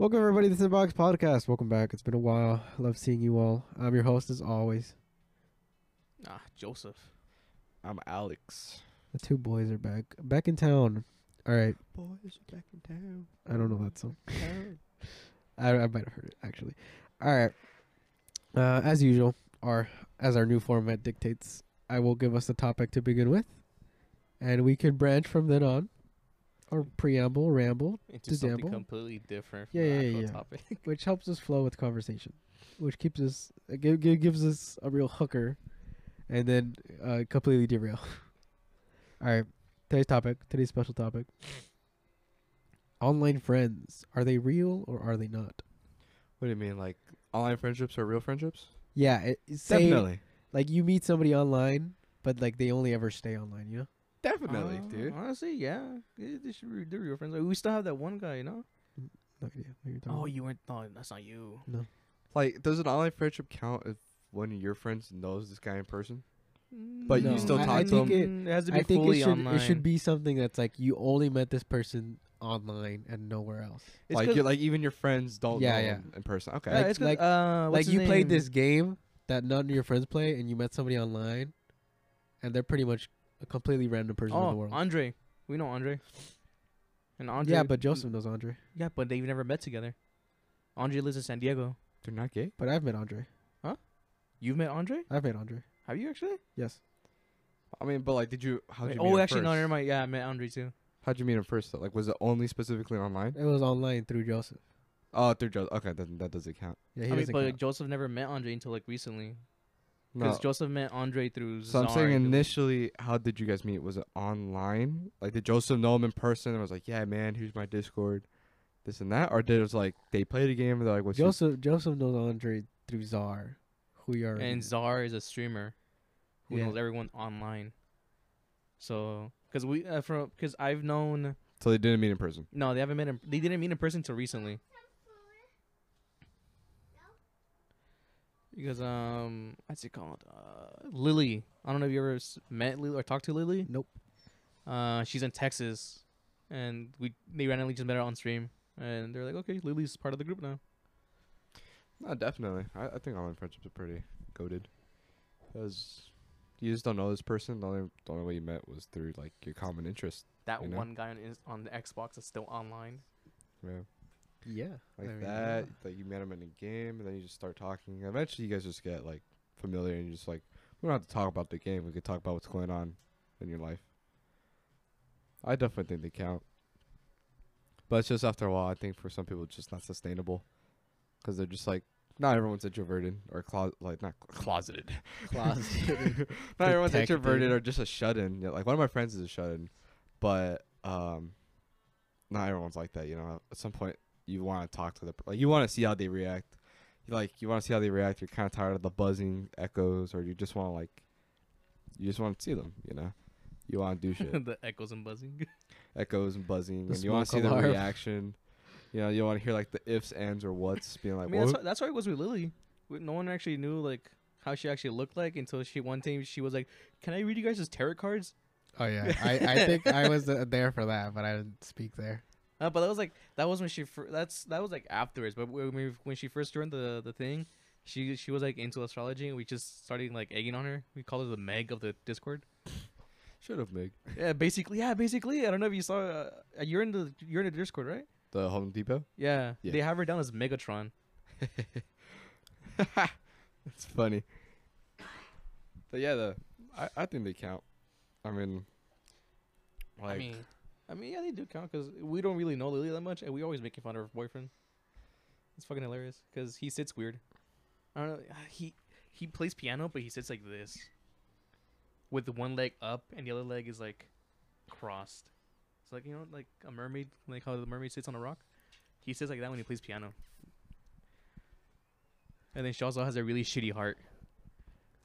Welcome everybody to the Box Podcast. Welcome back. It's been a while. Love seeing you all. I'm your host as always. Ah, Joseph. I'm Alex. The two boys are back. Back in town. All right. Boys are back in town. I don't know that song. I, I might have heard it actually. All right. Uh, as usual, our as our new format dictates, I will give us a topic to begin with, and we can branch from then on, or preamble, ramble, Into To something dabble? completely different from Yeah, the yeah, actual yeah. topic. which helps us flow with conversation, which keeps us uh, gi- gi- gives us a real hooker, and then uh, completely derail. All right, today's topic, today's special topic. Online friends are they real or are they not? What do you mean? Like online friendships are real friendships? Yeah, it, it- say Definitely. like you meet somebody online, but like they only ever stay online. You know? Definitely, Uh, dude. Honestly, yeah. yeah they should be they're real friends. Like, we still have that one guy, you know? No idea what you're talking. Oh, about. you weren't. No, that's not you. No. Like, does an online friendship count if one of your friends knows this guy in person? But you still I- talk I to think him? It, has to be I think fully it should online. it should be something that's like you only met this person online and nowhere else. It's like, 'cause- you like even your friends don't Yeah, know yeah. him in person. Okay. Yeah, like- it's 'cause, like- uh, like his you played this game that none of your friends play, and you met somebody online, and they're pretty much a completely random person in the Oh, world. Andre. We know Andre. And Andre. yeah, but Joseph knows Andre. Yeah, but they've never met together. Andre lives in San Diego. They're not gay. But I've met Andre. Huh? You've met Andre? I've met Andre. Have you actually? Yes. I mean, but like, did you? How did you? oh, him actually, no, first? never mind. Yeah, I met Andre too. How'd you meet him first? Though? Like, was it only specifically online? It was online through Joseph. Oh, through Joseph. Okay, then that doesn't count. Yeah, he I mean, but count. Joseph never met Andre until like recently. No. Because Joseph met Andre through So I'm saying and it was- initially, how did you guys meet? Was it online? Like, did Joseph know him in person and was like, "Yeah, man, here's my Discord, this and that," or did it was like they played a game and they're like, "What's your Joseph Joseph knows Andre through Czar, who you are. And Czar is a streamer who Yeah. knows everyone online. So, because we, uh, from, because I've known, So they didn't meet in person. no, they haven't met him. They didn't meet in person until recently. Because um, what's it called? Uh, Lily. I don't know if you ever met Lily or talked to Lily. Nope. Uh, she's in Texas, and we they randomly just met her on stream, and they're like, okay, Lily's part of the group now. No, definitely. I, I think online friendships are pretty goaded. Because you just don't know this person. The only, the only way you met was through like your common interest. That You know? one guy on, on the Xbox is still online. Yeah. Yeah, Like I mean, that. yeah. Like you met him in a game and then you just start talking. Eventually you guys just get like familiar and you just like we don't have to talk about the game. We could talk about what's going on in your life. I definitely think they count. But it's just after a while, I think for some people it's just not sustainable. Because they're just like, not everyone's introverted or clo- like not cl- closeted. Closeted. not everyone's introverted or just a shut in. Yeah, like one of my friends is a shut in, but um, not everyone's like that. You know, at some point you want to talk to the like you want to see how they react. You like you want to see how they react. You're kind of tired of the buzzing echoes, or you just want to like, you just want to see them. You know, you want to do shit, the echoes and buzzing. echoes and buzzing, The and you want to see smoke the reaction. You know, you want to hear like the ifs, ands, or whats, being like. I like, mean, that's "What?" why, that's why it was with Lily. No one actually knew like how she actually looked like until she one time she was like, "Can I read you guys' tarot cards?" Oh yeah, I, I think I was uh, there for that, but I didn't speak there. Uh, but that was like that was when she fir- that's that was like afterwards. But when we, when she first joined the the thing, she she was like into astrology, and we just started like egging on her. We called her the Meg of the Discord. Should have Meg. Yeah, basically. Yeah, basically. I don't know if you saw. Uh, you're in the you're in the Discord, right? The Home Depot. Yeah. Yeah. They have her down as Megatron. It's funny. But yeah, the I, I think they count. I mean, like I mean, I mean, yeah, they do count because we don't really know Lily that much, and we always making fun of her boyfriend. It's fucking hilarious because he sits weird. I don't know. Uh, he he plays piano, but he sits like this, with the one leg up and the other leg is like crossed. It's like you know, like a mermaid, like how the mermaid sits on a rock. He sits like that when he plays piano. And then she also has a really shitty heart.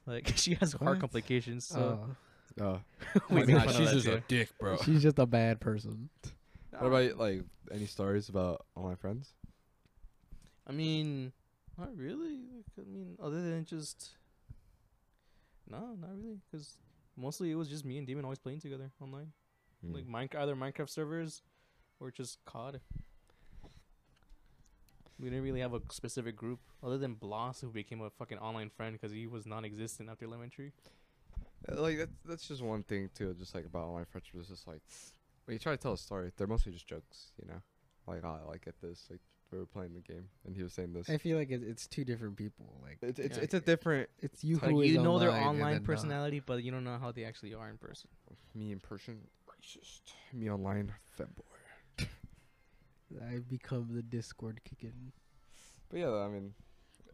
Like she has heart What? complications. So Oh, uh, we I fun of she's that just a too. dick, bro. she's just a bad person. What about like any stories about all my friends? I mean, not really. Like, I mean, other than just no, not really, because mostly it was just me and Demon always playing together online, Hmm. like Minecraft, either Minecraft servers or just COD. We didn't really have a specific group other than Bloss, who became a fucking online friend because he was non-existent after elementary. Like that's that's just one thing too. Just like about online friendship is just like when you try to tell a story, they're mostly just jokes. You know, like oh, I like get this. Like we were playing the game and he was saying this. I feel like it, it's two different people. Like It's it's, Yeah. it's a different it's you Like who is you know their online and online then not. personality, but you don't know how they actually are in person. me in person, racist. Me online, femboy. I've become the Discord kicking. But yeah, I mean,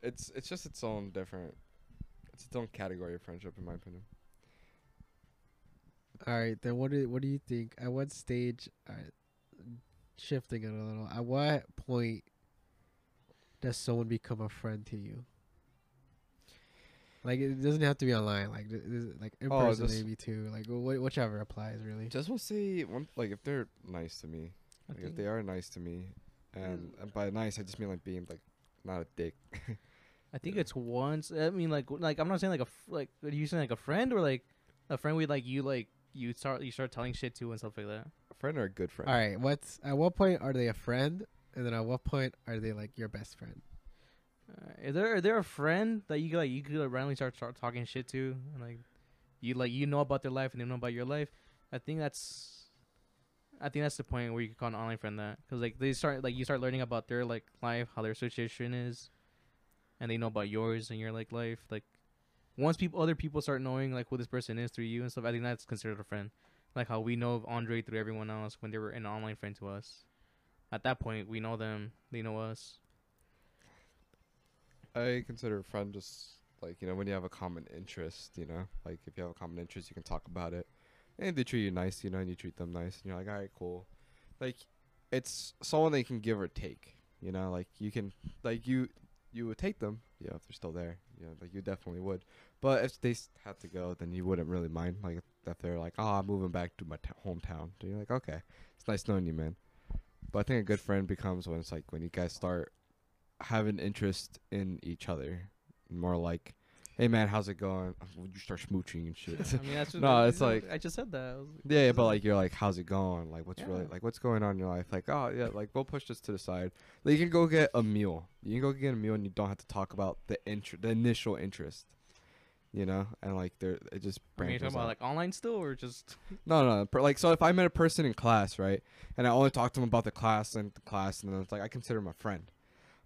it's it's just its own different. It's its own category of friendship, in my opinion. All right, then what do what do you think? At what stage? All right, shifting it a little. At what point does someone become a friend to you? Like it doesn't have to be online. Like th- this- like in Oh, person just- maybe too. Like wh- whichever applies really. Just will say one like if they're nice to me, like if they are nice to me, and, and by nice I just mean like being like not a dick. I think it's once. I mean, like, like I'm not saying like a like. Are you saying like a friend or like a friend with like you like you start you start telling shit to and stuff like that? a friend or a good friend. All right, what's at what point are they a friend, and then at what point are they like your best friend? Uh, is there is there a friend that you like you could like, randomly start start talking shit to and like you like you know about their life and they know about your life? I think that's I think that's the point where you could call an online friend that because like they start like you start learning about their like life, how their situation is, and they know about yours and your like life. Like once people other people start knowing like who this person is through you and stuff, I think that's considered a friend. Like how we know Andre through everyone else when they were an online friend to us. At that point, we know them, they know us. I consider a friend just like you know when you have a common interest. You know, like if you have a common interest, you can talk about it, and they treat you nice, you know, and you treat them nice, and you're like, all right, cool. Like it's someone they can give or take. You know, like you can like you you would take them, yeah, if they're still there. Yeah, like you definitely would. But if they had to go, then you wouldn't really mind. Like if they're like, oh, I'm moving back to my t- hometown. Then you're like, okay, it's nice knowing you, man. But I think a good friend becomes when it's like when you guys start having interest in each other. More like, hey man, how's it going? Oh, Would you start smooching and shit? I mean, that's No, it's like- I just said that. Like, yeah, yeah, but like you're like, how's it going? Like what's really like what's going on in your life? Like oh yeah, like we'll push this to the side. Like you can go get a meal. You can go get a meal and you don't have to talk about the intr- the initial interest. You know, and like there it just I mean, you're talking about like online still or just No, no, per, like so if I met a person in class, right, and I only talk to them about the class and the class, and then it's like I consider him a friend,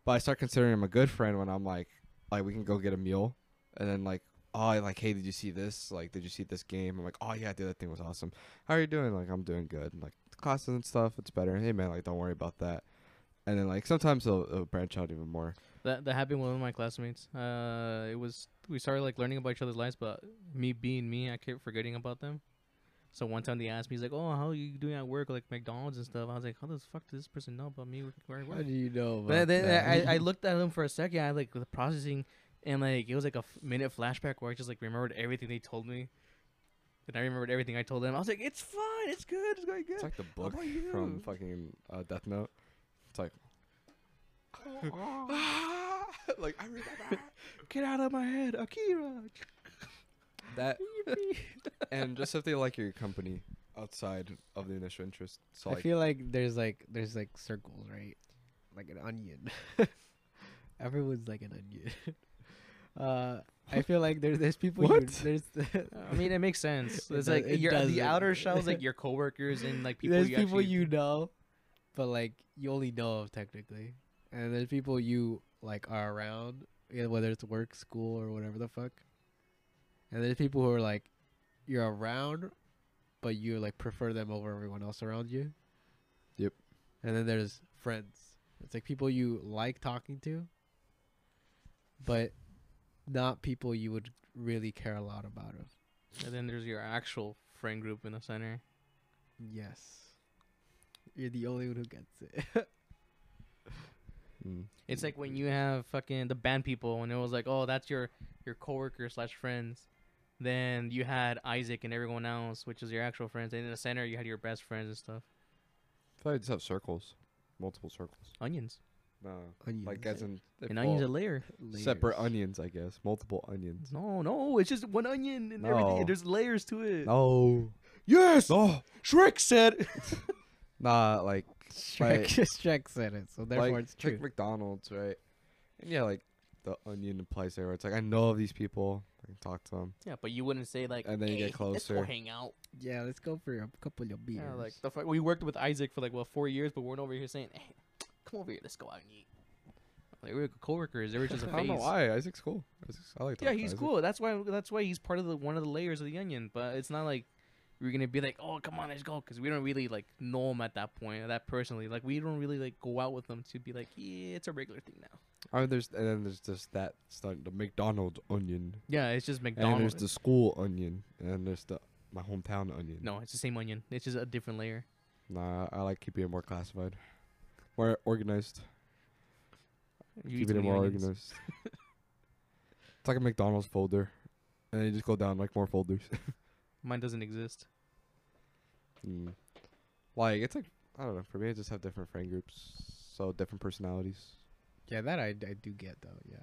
but I start considering him a good friend when I'm like, like we can go get a meal, and then like, oh, like hey, did you see this? Like, did you see this game? I'm like, oh yeah, the other thing was awesome. How are you doing? Like, I'm doing good. Like the classes and stuff, it's better. Hey man, like don't worry about that. And then like sometimes it'll, it'll branch out even more. that that happened with one of my classmates. Uh, it was we started like learning about each other's lives, but me being me, I kept forgetting about them. So one time they asked me, he's like, "Oh, how are you doing at work, like McDonald's and stuff?" I was like, "How the fuck does this person know about me where I How do you know? But then that? I, I looked at him for a second. I like the processing, and like it was like a f- minute flashback where I just like remembered everything they told me, and I remembered everything I told them. I was like, "It's fine, it's good, it's going good." It's like the book from fucking uh, Death Note. It's like. like I remember Get out of my head, Akira. that, and just if they like your company outside of the initial interest. So I like, feel like there's like there's like circles, right? Like an onion. Everyone's like an onion. Uh, I feel like there's there's people. You, What? there's I mean, it makes sense. It's does- like it your doesn't. the outer shell is like your coworkers and like people. there's you people actually, you know, but like you only know of technically, and there's people you like are around, yeah, whether it's work, school, or whatever the fuck. And there's people who are like you're around, but you like prefer them over everyone else around you. Yep. And then there's friends. It's like people you like talking to, but not people you would really care a lot about. Of And then there's your actual friend group in the center. yes, you're the only one who gets it. mm. It's like when you have fucking the band people, and it was like, oh, that's your your coworker slash friends. Then you had Isaac and everyone else, which is your actual friends. And in the center, you had your best friends and stuff. I feel like I just have circles, multiple circles. Onions. Uh, no, Onions. like as in they An onion's a fall- layer. separate Layers. onions, I guess. Multiple onions. No, no, it's just one onion and No. everything. There's layers to it. Oh, Yes. oh, Shrek said. Nah, like Shrek, Right. Shrek said it, so therefore like it's true. like McDonald's, right? And yeah, like the onion applies there. Where it's like I know of these people. I can talk to them. Yeah, but you wouldn't say like, And then you get "Hey, Let's go closer." hang out. yeah, let's go for a couple of beers. Yeah, like the fuck. We worked with Isaac for like what four years, but we're not over here saying, "Hey, come over here, let's go out and eat." Like we were coworkers. They were just a I don't know why. Isaac's cool. Isaac's, I like. Yeah, he's Isaac. cool. That's why. That's why he's part of the one of the layers of the onion. But it's not like we're gonna be like, "Oh, come on, let's go," because we don't really like know him at that point, or that personally. Like we don't really like go out with them to be like, "Yeah, it's a regular thing now." I mean, there's and then there's just that stuff, the McDonald's onion, Yeah, it's just McDonald's. and McDonald's. there's the school onion, and there's the my hometown onion. no, it's the same onion. It's just a different layer. Nah, I like keeping it more classified, more organized. You eat keeping it more onions. organized. it's like a McDonald's folder, and then you just go down like more folders. Mine doesn't exist. Mm. Like it's like I don't know. For me, I just have different friend groups, so different personalities. yeah, that I, I do get though. Yeah,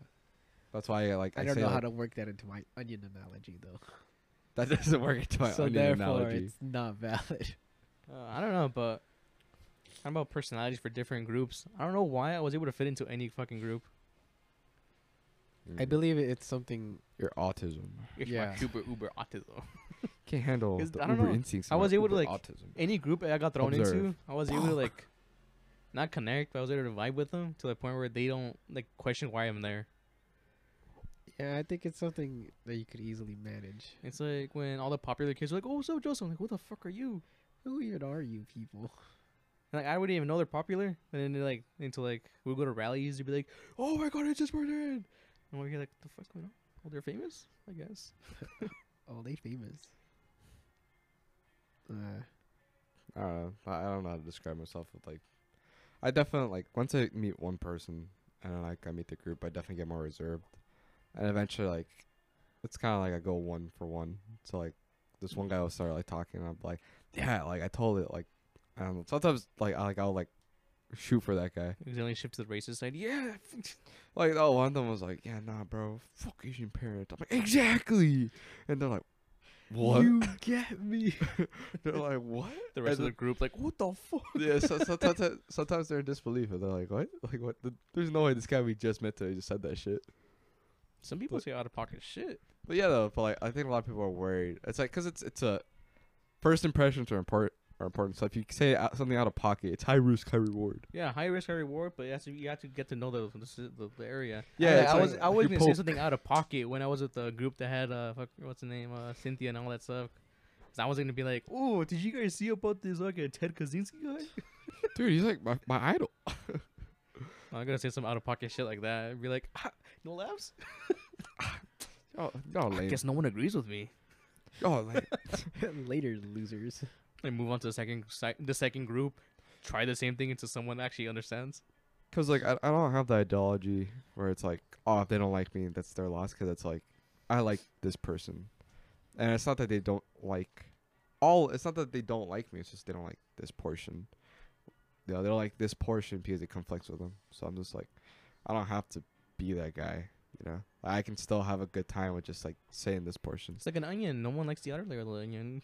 That's why I like. I, I, don't say know how like, to work that into my onion analogy though. that doesn't work into my so onion therefore, it's not valid. Uh, I don't know, but how about personalities for different groups? I don't know why I was able to fit into any fucking group. I Mm. believe it's something. your autism. It's Yeah. my super uber autism. Can't handle 'Cause the I don't uber know. instincts. I of was able to, uber like, autism. Any group I got thrown Observe. into, I was able to like not connect, but I was able to vibe with them to the point where they don't like question why I'm there. Yeah, I think it's something that you could easily manage. It's like when all the popular kids are like, "Oh, what's up, Joseph?" I'm like, "What the fuck are you?" Who even are you people? And, like I wouldn't even know they're popular, and then like into like we'll go to rallies, they'd be like, "Oh my god, it's this person," and we're here like, "The fuck going on?" Oh, they're famous, I guess. Oh, they famous. Uh, I don't know. I I don't know how to describe myself with like. I definitely like once I meet one person and then, like I meet the group, I definitely get more reserved, and eventually like, it's kind of like I go one for one. So like, this one guy will start like talking, and I'm like, yeah, like I told it like, I don't know. Sometimes like I like I'll like shoot for that guy. Only shift to the racist side. Yeah, Like oh one of them was like, yeah, nah, bro, fuck Asian parents. I'm like exactly, and they're like, what? You get me. they're like what? the rest And of the group like, "What the fuck?" yeah, so, sometimes sometimes they're in disbelief and they're like, "What? Like what? The, there's no way this guy we just met today just said that shit." Some people But- say out of pocket shit. But yeah, though, but like I think a lot of people are worried. It's like because it's it's a first impressions are important are important. So if you say out, something out of pocket, it's high risk, high reward. Yeah, high risk, high reward, but you have to you have to get to know the the, the, the area. Yeah, I, it's I like was I you was gonna say something out of pocket when I was with the group that had uh fuck, what's the name uh Cynthia and all that stuff. 'Cause I was gonna be like, oh, did you guys see about this like a Ted Kaczynski guy? Dude, he's like my, my idol. I'm gonna say some out of pocket shit like that. and be like, ah, no laughs. Oh, no, I lame. guess no one agrees with me. Oh, lame. Later, losers. And move on to the second si- the second group. Try the same thing until someone actually understands. Because like I, I don't have the ideology where it's like, oh, if they don't like me, that's their loss. Because it's like, I like this person, and it's not that they don't like all. It's not that they don't like me. It's just they don't like this portion. You know, they don't like this portion because it conflicts with them. So I'm just like, I don't have to be that guy. You know, I can still have a good time with just like saying this portion. It's like an onion. No one likes the outer layer of the onion.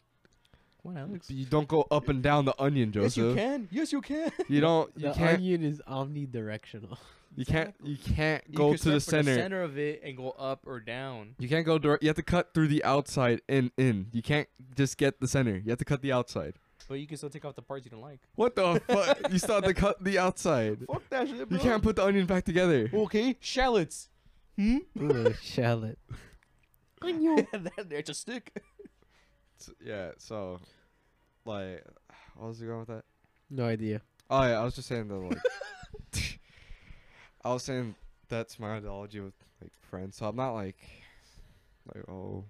Come on, Alex. You don't go up and down the onion, Joseph. Yes, you can. Yes, you can. You don't. You the can't. onion is omnidirectional. You can't. You can't You go can to the center. the center of it and go up or down. You can't go direct. You have to cut through the outside and in. You can't just get the center. You have to cut the outside. But you can still take off the parts you don't like. What the fuck? You still have to cut the outside. Fuck that shit, bro. You can't put the onion back together. Okay, shallots. Hmm. Ooh, shallot. Onion. that there's a stick. S- yeah. So, like, what was he going with that? No idea. Oh yeah, I was just saying that like, I was saying that's my ideology with like friends. So I'm not like, like oh,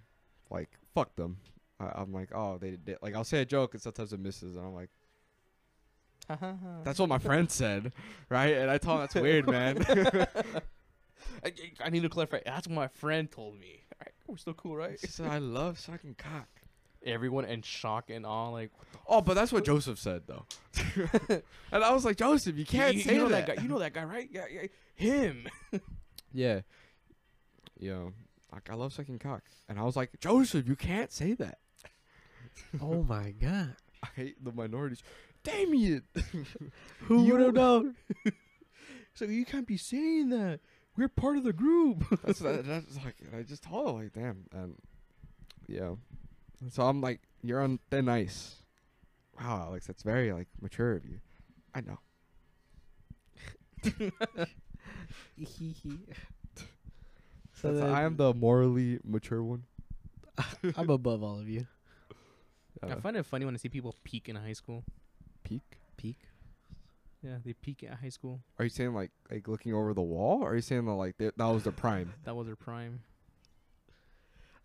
like fuck them. I, I'm like oh they did like I'll say a joke and sometimes it misses and I'm like that's what my friend said, right? And I told him that's weird, man. I, I need to clarify. That's what my friend told me. All right, we're still cool, right? she said I love sucking cock. Everyone in shock and awe, like Oh, but that's what Joseph said though. and I was like, Joseph, you can't you, say you know that. that. guy. You know that guy, right? Yeah, yeah. Him. Yeah. Yo, like I love sucking cock, and I was like, Joseph, you can't say that. oh my god. I hate the minorities. Damien. Who You would have known? So you can't be saying that. We're part of the group. that's that, that's like I just told him like damn and yeah. And so I'm like you're on thin ice. Wow, Alex, that's very like mature of you. I know. so That's- I am the morally mature one. I'm above all of you. I Uh, find it funny when I see people peak in high school. peak. Peak. Yeah, they peak at high school. Are you saying like like looking over the wall, or are you saying that like that that was their prime? That was their prime.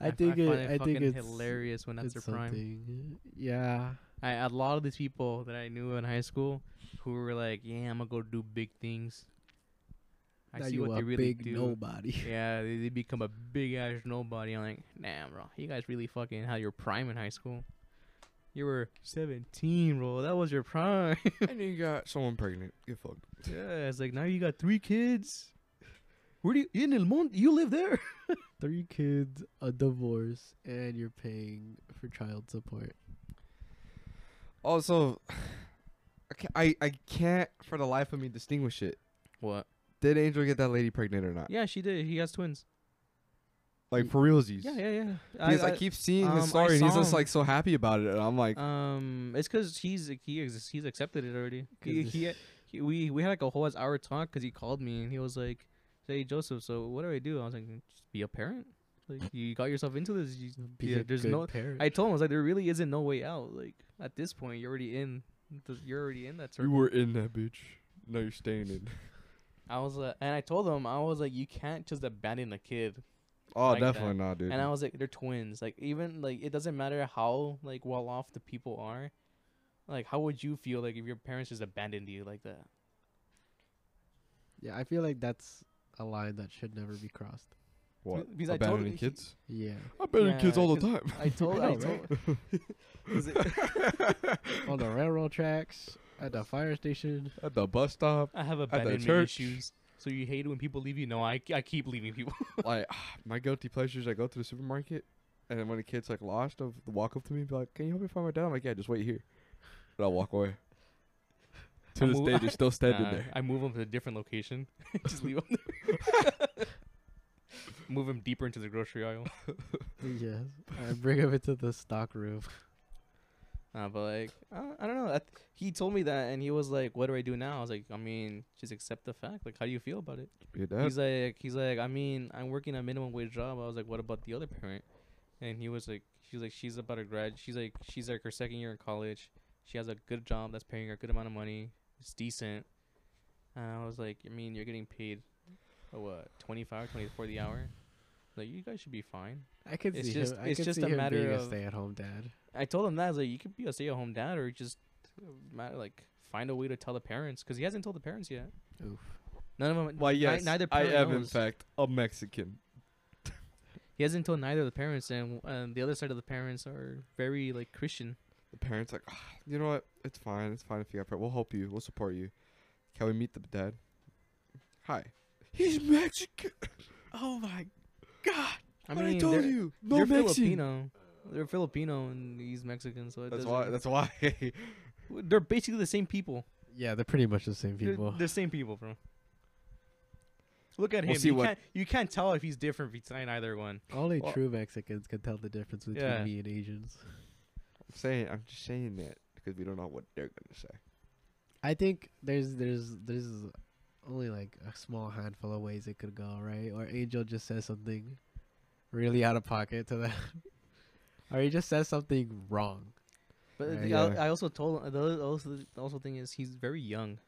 I f- think I, it. find it I think it's hilarious when that's it's their prime. something. Yeah. I a lot of these people that I knew in high school who were like, "Yeah, I'm gonna go do big things." I now see you what a they really big do. nobody. Yeah, they, they become a big ass nobody. I'm like, damn, bro, you guys really fucking had your prime in high school. You were 17, bro. That was your prime. and you got someone pregnant. Get fucked. yeah, it's like now you got three kids. Where do you in El Monte? You live there? Three kids, a divorce, and you're paying for child support. Also, I can't, I, I can't for the life of me distinguish it. What? Did Angel get that lady pregnant or not? Yeah, she did. He has twins. Like for realsies. Yeah, yeah, yeah. Because I, keep seeing um, his story and he's just like so happy about it, and I'm like, Um, it's because he's he ex- he's accepted it already. He, 'Cause he, he we we had like a whole hour talk because he called me and he was like, "Say Joseph, so what do I do?" I was like, "Just be a parent. Like you got yourself into this. You, Be yeah, a there's good no." parent. I told him I was like, "There really isn't no way out. Like at this point, you're already in. th- You're already in that you were in that bitch. Now you're staying in. I was uh, and I told him I was like, "You can't just abandon a kid." Oh, Like that. definitely not, dude. And I was like, they're twins. Like even like it doesn't matter how like well off the people are. Like how would you feel like if your parents just abandoned you like that? yeah, I feel like that's a line that should never be crossed. what? because I told- Abandoning he- kids? Yeah. Abandoning kids Yeah, all the 'cause time. I told I I, know, told it- On the railroad tracks, at the fire station. At the bus stop, I have the abandonment church. issues. So you hate it when people leave you? No, I, I keep leaving people. like ah, my guilty pleasures. I go to the supermarket, and then when a kid's like lost, of walk up to me and be like, "Can you help me find my dad?" I'm like, "Yeah, just wait here." And I'll walk away. To I this move- day, they're still standing Nah, there. I move them to a different location. just leave them there. move them deeper into the grocery aisle. yes. I bring him into the stock room. Uh, but like, uh, I don't know. I th- he told me that, and he was like, "What do I do now?" I was like, "I mean, just accept the fact. Like, how do you feel about it?" He's like, he's like, I mean, I'm working a minimum wage job. I was like, what about the other parent? And he was like, she's like, she's about to grad. She's like, she's like her second year in college. She has a good job that's paying her a good amount of money. It's decent. And I was like, I mean, you're getting paid, what, 25, 24 the hour? Like, you guys should be fine. I could It's see just- him. I it's could just see a him matter being a stay-at-home dad. I told him that. I was like, you could be a stay at home dad or just, uh, matter, like, find a way to tell the parents. Because he hasn't told the parents yet. Oof. None of them. Why, yes, neither I parent am in fact a Mexican. He hasn't told neither of the parents, and and the other side of the parents are very like Christian. The parents like, "Ah, you know what? It's fine. It's fine if you got pregnant. We'll help you. We'll support you. Can we meet the dad? Hi. He's Mexican. oh my god! I What mean, I told they're, you. No they're Mexican. Filipino. They're Filipino, and he's Mexican, so it That's why. That's why. they're basically the same people. Yeah, they're pretty much the same They're people. the same people, bro. Look at We'll him. see you what- can't you can't tell if he's different between either one. Only Well- true Mexicans can tell the difference between Yeah. me and Asians. I'm saying. I'm just saying that because we don't know what they're gonna say. I think there's there's there's only like a small handful of ways it could go, right? Or Angel just says something really out of pocket to that, or he just says something wrong. But Right. the- Yeah. I, I also told the also the also thing is he's very young.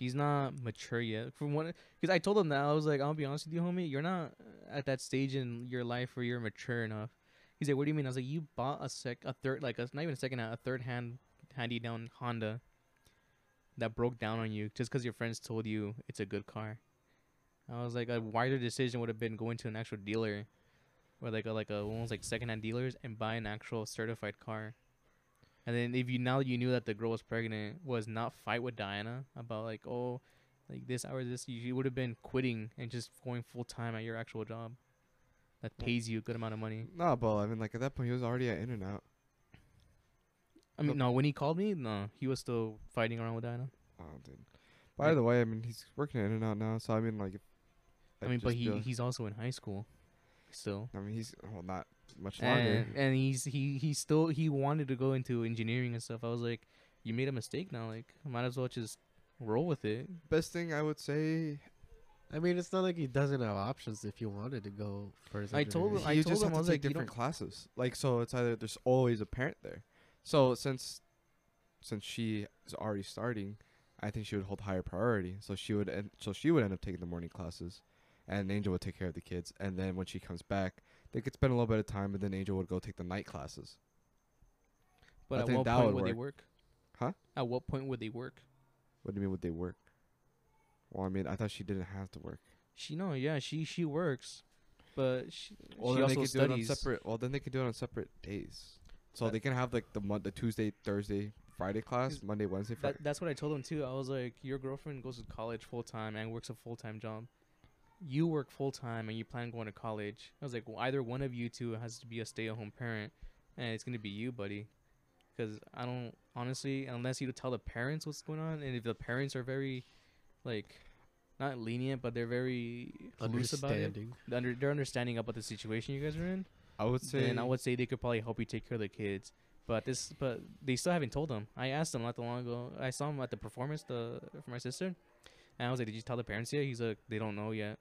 He's not mature yet. From what because I told him that I was like, I'll be honest with you, homie, you're not at that stage in your life where you're mature enough. He's like, what do you mean? I was like, you bought a sec a third like a not even a second hand a third hand handy down Honda that broke down on you just because your friends told you it's a good car. I was like, a wiser decision would have been going to an actual dealer, or like a like a almost like second hand dealers and buy an actual certified car. And then if you now you knew that the girl was pregnant, was not fight with Diana about like oh, like this hour this you would have been quitting and just going full time at your actual job, that pays you a good amount of money. Nah, but I mean, like at that point, he was already at In-N-Out. I mean, no, when he called me, no, he was still fighting around with Diana. Oh, dude. By Yeah. the way, I mean he's working at In-N-Out now, so I mean like. I mean, but he he's also in high school, still. I mean he's well not much longer. and and he's he he still he wanted to go into engineering and stuff. I was like, you made a mistake now. Like, might as well just roll with it. Best thing I would say, I mean, it's not like he doesn't have options if you wanted to go for his. I told him- I you told just him, have I to take like, different classes. Like so, it's either there's always a parent there. So since since she is already starting, I think she would hold higher priority. So she would end, so she would end up taking the morning classes, and Angel would take care of the kids. And then when she comes back, they could spend a little bit of time, and then Angel would go take the night classes. But I at think what that point would would they work. work? Huh? At what point would they work? What do you mean? Would they work? Well, I mean, I thought she didn't have to work. She no, yeah, she she works, but she, Well, she then they also could do it on studies. separate. Well, then they could do it on separate days. So Uh, they can have like the mon- the Tuesday, Thursday, Friday class, Monday, Wednesday, Friday. That, that's what I told him too. I was like, your girlfriend goes to college full time and works a full time job. You work full time and you plan on going to college. I was like, well, either one of you two has to be a stay at home parent, and it's gonna be you, buddy. Because I don't honestly, unless you tell the parents what's going on, and if the parents are very, like, not lenient, but they're very loose about it, understanding. they're under, they're understanding about the situation you guys are in. I would say. and I would say they could probably help you take care of the kids. But this, but they still haven't told them. I asked them not too long ago. I saw him at the performance the for my sister, and I was like, "Did you tell the parents yet?" He's like, "They don't know yet."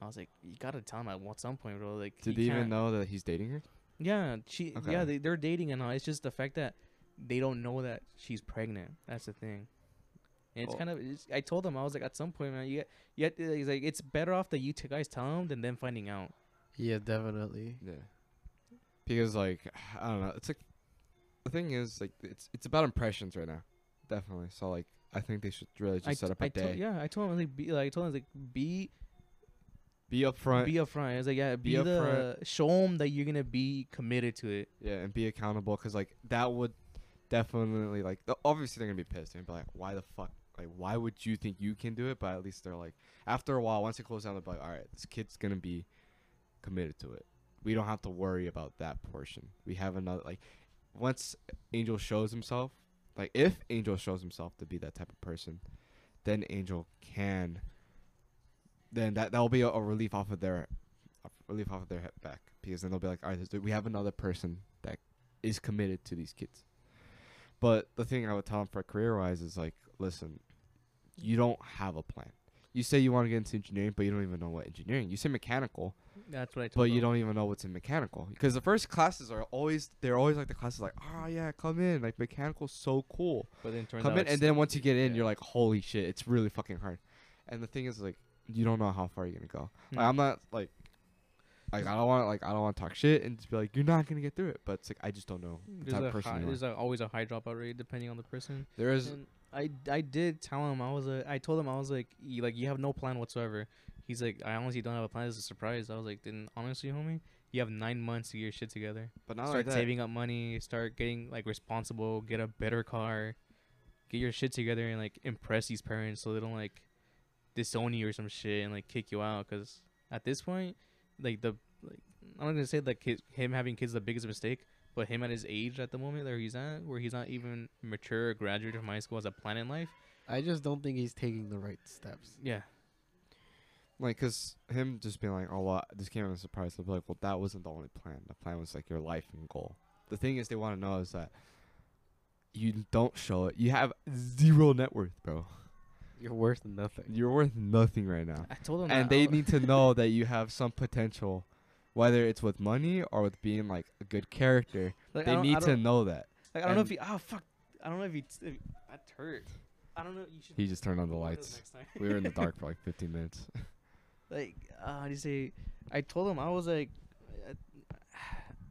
I was like, "You gotta tell them at some point, bro." Like, Did they even know that he's dating her? Yeah, she. Okay. Yeah, they, they're dating and all. It's just the fact that they don't know that she's pregnant. That's the thing. And it's Well- kind of. It's, I told them I was like, at some point, man, you you have to- he's like, it's better off that you two guys tell them than them finding out. Yeah, definitely. Yeah. Because like I don't know, it's like the thing is like it's it's about impressions right now, definitely. So like I think they should really just I set t- up a I day. told- yeah, I told him like, be, like I told him like, be Be upfront, be upfront. I was like, yeah, be, Be the show them that you're gonna be committed to it. yeah, and be accountable. Cause like that would definitely like obviously they're gonna be pissed. They're be like, why the fuck? Like why would you think you can do it? But at least they're like after a while, once it closes down, they're like, all right, this kid's gonna be committed to it. We don't have to worry about that portion. We have another like once Angel shows himself, like if Angel shows himself to be that type of person, then Angel can. Then that that will be a, a relief off of their, relief off of their he- back because then they'll be like, all right, we have another person that is committed to these kids. But the thing I would tell them for career wise is like, listen, you don't have a plan. You say you want to get into engineering, but you don't even know what engineering. You say mechanical, That's what I told but you don't even know what's in mechanical because the first classes are always they're always like the classes like oh yeah come in like mechanical's so cool But then turns come out in and then once you get in yeah. you're like holy shit it's really fucking hard and the thing is like you don't know how far you're gonna go Hmm. like, I'm not like like I don't want like I don't want to talk shit and just be like you're not gonna get through it but it's like I just don't know the there's type a person high, there's a, always a high dropout rate depending on the person. there is And I I did tell him I was a I told him I was like you, like you have no plan whatsoever. He's like I honestly don't have a plan. It's a surprise. I was like then honestly, homie, you have nine months to get your shit together. but not start like that saving up money. Start getting like responsible. Get a better car. Get your shit together and like impress these parents so they don't like disown you or some shit and like kick you out. Cause at this point, like the like I'm not gonna say like him having kids is the biggest mistake, but him at his age at the moment where he's at, where he's not even mature, or graduated from high school as a plan in life. I just don't think he's taking the right steps. Yeah, like because him just being like oh well this came as a surprise they'll be like well that wasn't the only plan. The plan was like your life and goal. The thing is they want to know is that you don't show it. You have zero net worth bro. You're worth nothing. you're worth nothing right now. I told him and that, they need to know that you have some potential whether it's with money or with being like a good character like, they need to know that Like I don't know if he. Oh fuck! I don't know if he. If, that hurt. I don't know. You should. he just turned on the lights we were in the dark for like 15 minutes like uh, how do you say? I told him I was like, uh,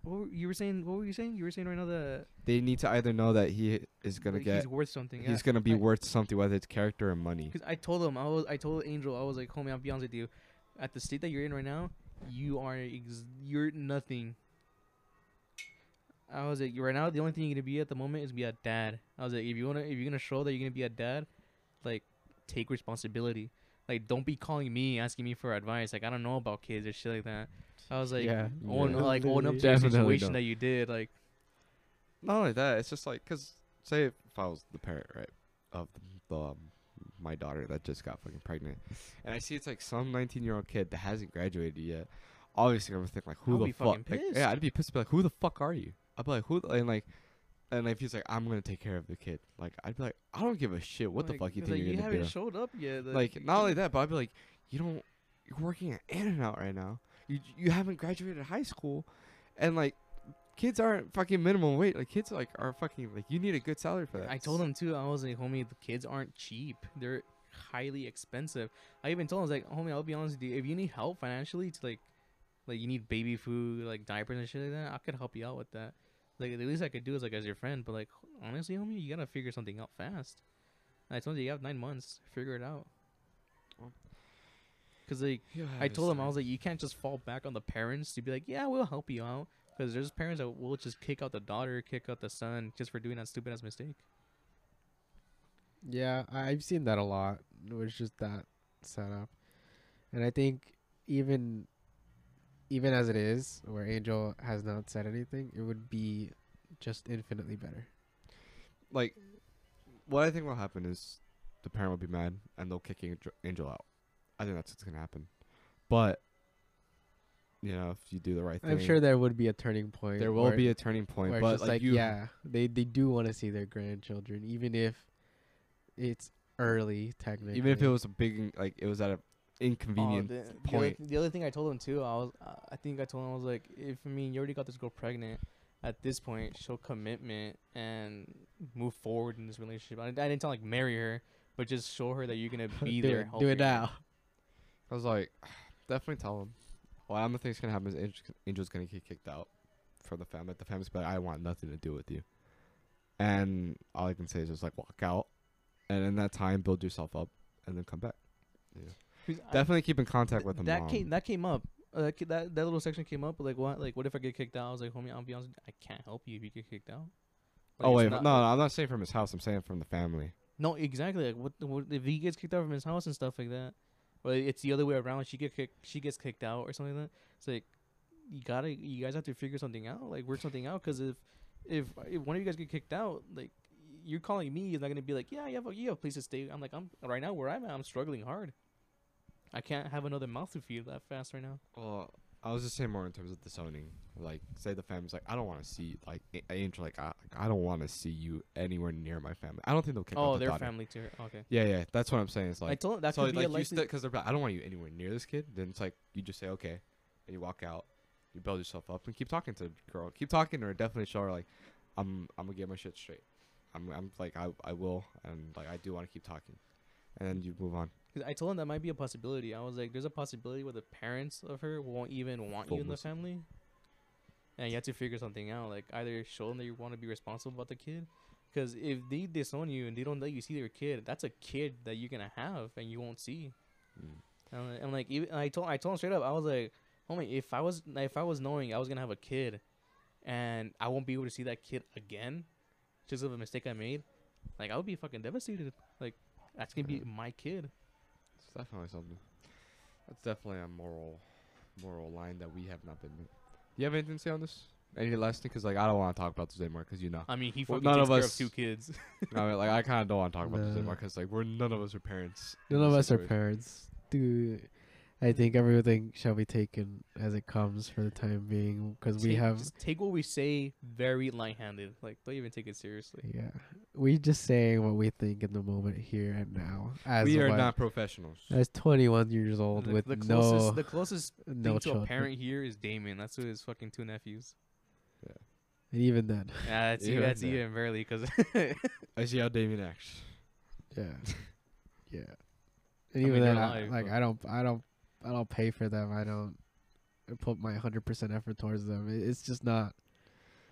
what were, you were saying? What were you saying? You were saying right now that they need to either know that he is gonna like, get he's worth something. he's gonna be I- worth something whether it's character or money Because I told him I was. I told Angel I was like, homie, I'll be honest with you. At the state that you're in right now, you are ex- you're nothing. I was like, right now the only thing you're gonna be at the moment is be a dad. I was like, if you wanna, if you're gonna show that you're gonna be a dad, like, take responsibility. Like, don't be calling me asking me for advice. Like, I don't know about kids or shit like that. I was like, Yeah, own yeah. like own up to the situation don't. that you did. Like, not only that, it's just like because say if I was the parent, right, of the, um, my daughter that just got fucking pregnant, and I see it's like some 19 year old kid that hasn't graduated yet. Obviously, I'm gonna think like, who I'll the fuck? Like, yeah, I'd be pissed. Be like, who the fuck are you? I'd be like, who? And like, and if he's like, I'm gonna take care of the kid, like, I'd be like, I don't give a shit. What Like, the fuck you think like, you're you gonna haven't showed up yet. like, not only that, but I'd be like, you don't. You're working at In-N-Out right now. You you haven't graduated high school, and like, kids aren't fucking minimum wage. Like, kids like are fucking like you need a good salary for that. I told him too. I was like, homie, the kids aren't cheap. They're highly expensive. I even told him, I was like, homie, I'll be honest with you. If you need help financially to like, like you need baby food, like diapers and shit like that, I could help you out with that. Like the least I could do is like as your friend. But like honestly, homie, you gotta figure something out fast. And I told you you have nine months. Figure it out. Cause like I told him I was like, you can't just fall back on the parents to be like, yeah, we'll help you out. Because there's parents that will just kick out the daughter, kick out the son, just for doing that stupid ass mistake. Yeah, I- I've seen that a lot. It was just that setup, and I think even even as it is, where Angel has not said anything, it would be just infinitely better. like what I think will happen is the parent will be mad and they'll kick Angel, Angel out. I think that's what's gonna happen. But you know, if you do the right thing, I'm sure there would be a turning point. there will where- be a turning point. where But it's just like, like, you, yeah, they they do want to see their grandchildren, even if it's early technically. even if it was a big like it was at a inconvenient Oh, the, the point. other, the other thing I told him too, I was, uh, I think I told him I was like, if I mean you already got this girl pregnant, at this point show commitment and move forward in this relationship. I, I didn't tell like marry her, but just show her that you're gonna be do there. it, do it now. I was like, definitely tell him. Well, I'm the thing's gonna happen is Angel, Angel's gonna get kicked out from the family. The family's like, I want nothing to do with you. And all I can say is just like walk out, and in that time, build yourself up, and then come back. I- Definitely keep in contact with them. that came that came up. Uh, that, that that little section came up. Like what? Like what if I get kicked out? I was like, homie, I'll be honest. I can't help you if you get kicked out. Like, oh wait, not- no, no, I'm not saying from his house. I'm saying from the family. No, exactly. Like what, what if he gets kicked out from his house and stuff like that? Or it's the other way around. She get kicked. She gets kicked out or something like that. It's like you gotta. You guys have to figure something out. Like work something out. Because if if if one of you guys get kicked out, like you're calling me, is not gonna be like, yeah, you have a, you have a place to stay. I'm like, I'm right now where I'm at. I'm struggling hard. I can't have another mouth to feed that fast right now. Well, I was just saying more in terms of disowning. Like, say the family's like, I don't want to see like A- Angel. Like, I, I don't want to see you anywhere near my family. I don't think they'll kick out Oh, the their daughter. family too. Okay. Yeah, yeah, that's what I'm saying. It's I like, told him that so could be like a you likely. because they're like, I don't want you anywhere near this kid. Then it's like you just say okay, and you walk out. You build yourself up and keep talking to the girl. Keep talking to her. Definitely show her like, I'm I'm gonna get my shit straight. I'm I'm like I I will and like I do want to keep talking, and you move on. 'Cause I told him that might be a possibility. I was like, there's a possibility where the parents of her won't even want you in the family. And you have to figure something out. Like, either show them that you want to be responsible about the kid. Because if they disown you and they don't let you see their kid, that's a kid that you're going to have and you won't see. Mm. And, I'm- I'm like, even, and I told I told him straight up, I was like, homie, if I was if I was knowing I was gonna have a kid, and I won't be able to see that kid again, just of a mistake I made, like I would be fucking devastated. Like that's gonna be my kid. It's definitely something. That's definitely a moral moral line that we have not been. Do you have anything to say on this? Any last thing? Because like I don't want to talk about this anymore. Because you know, I mean, he Well, fucking none takes of care us- of two kids. I mean, like I kind of don't want to talk about this anymore. Because like we're none of us are parents. None of this us are parents. Dude, I think everything shall be taken as it comes for the time being because we have. just take what we say very light-handed. Like don't even take it seriously. Yeah, we just saying what we think in the moment here and now. As We are what- not professionals. as 21 years old The, with the closest, no the closest no to children. a parent here is Damien. That's who his fucking two nephews. Yeah. And even then, Yeah, that's Even even, that's then. even barely because I see how Damien acts. yeah, yeah. And I mean, even then, I, like but- I don't, I don't, I don't pay for them. I don't put my 100% effort towards them. It, it's just not.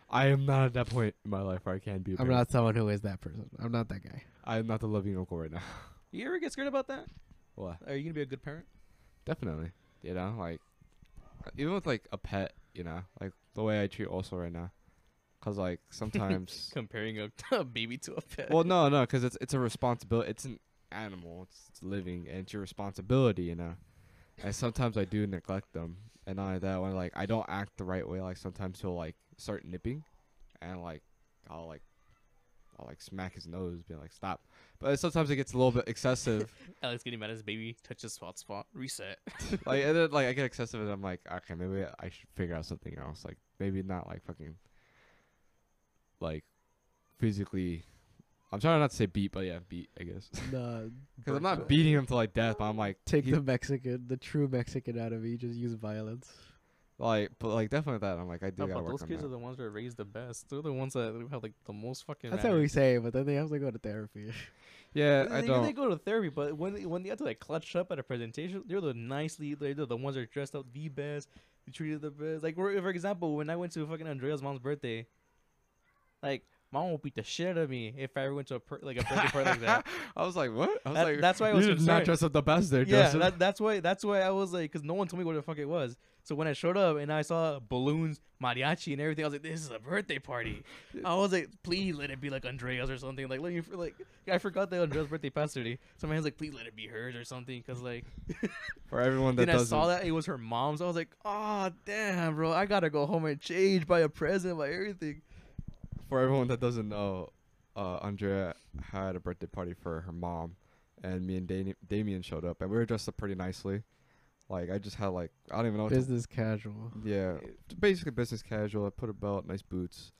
I am not at that point in my life where I can be. a I'm parent. not someone who is that person. I'm not that guy. I am not the loving uncle right now. you ever get scared about that? What? Are you gonna be a good parent? Definitely. You know, like even with like a pet, you know, like the way I treat also right now, cause like sometimes. Comparing a, a baby to a pet. well, no, no, cause it's it's a responsibility. It's an animal. It's, it's living, and it's your responsibility, you know. And sometimes I do neglect them, and not only that, when like I don't act the right way, like sometimes he'll like start nipping, and like I'll like, I'll like smack his nose, being like, stop. But sometimes it gets a little bit excessive. Alex getting mad at his baby. Touch the spot, spot, reset. like and then like I get excessive, and I'm like, okay, maybe I should figure out something else. Like maybe not like fucking, like, physically. I'm trying not to say beat, but yeah, beat, I guess. Nah, Because I'm not beating him to like death, but I'm like, take he's- the Mexican, the true Mexican out of me. Just use violence. like, but like definitely that. I'm like, I do No, gotta but work those on kids that. are the ones that are raised the best. They're the ones that have like the most fucking. That's what we manners. say, but then they have to go to therapy. yeah, They, I they don't. They go to therapy, but when they, when they have to like clutch up at a presentation, they're the nicely. They're the ones that are dressed up the best. They treated the best. Like for for example, when I went to fucking Andrea's mom's birthday, like mom will beat the shit out of me if I ever went to a per, like a birthday party like that. I was like, what? I was That- like, that's why I you was did not concerned. dress up the best there, yeah, that, that's why that's why I was like, because no one told me what the fuck it was. So when I showed up and I saw balloons, mariachi, and everything, I was like, "This is a birthday party." I was like, "Please let it be like Andrea's or something." Like, let me like, I forgot that Andrea's birthday passed already. So my hands like, "Please let it be hers or something," because like, For everyone that then I doesn't, saw that it was her mom's. I was like, "Oh damn, bro, I gotta go home and change, buy a present, buy everything." For everyone that doesn't know, uh, Andrea had a birthday party for her mom, and me and Dani- Damien showed up, and we were dressed up pretty nicely. Like I just had like I don't even know. What to, Business casual. yeah, basically business casual. I put a belt, nice boots,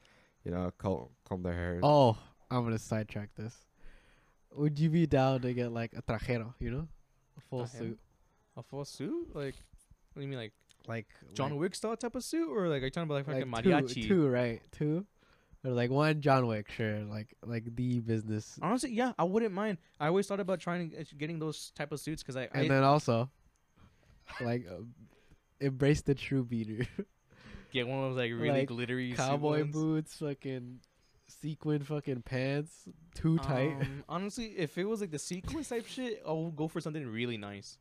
you know, comb, comb their hair. Oh, I'm gonna sidetrack this. Would you be down to get like a trajero? You know, a full Trajero? suit, A full suit? Like, what do you mean, like like John like, Wick style type of suit, or like are you talking about like fucking like mariachi? Two, two, right? Two, or like one John Wick, sure. Like like the business, Honestly, yeah, I wouldn't mind. I always thought about trying uh, getting those type of suits because I, I and then also like uh, embrace the true beater. get one of those like really like, glittery Cowboy boots, fucking sequin, fucking pants, too tight. Um, honestly, if it was like the sequin type shit, I would go for something really nice.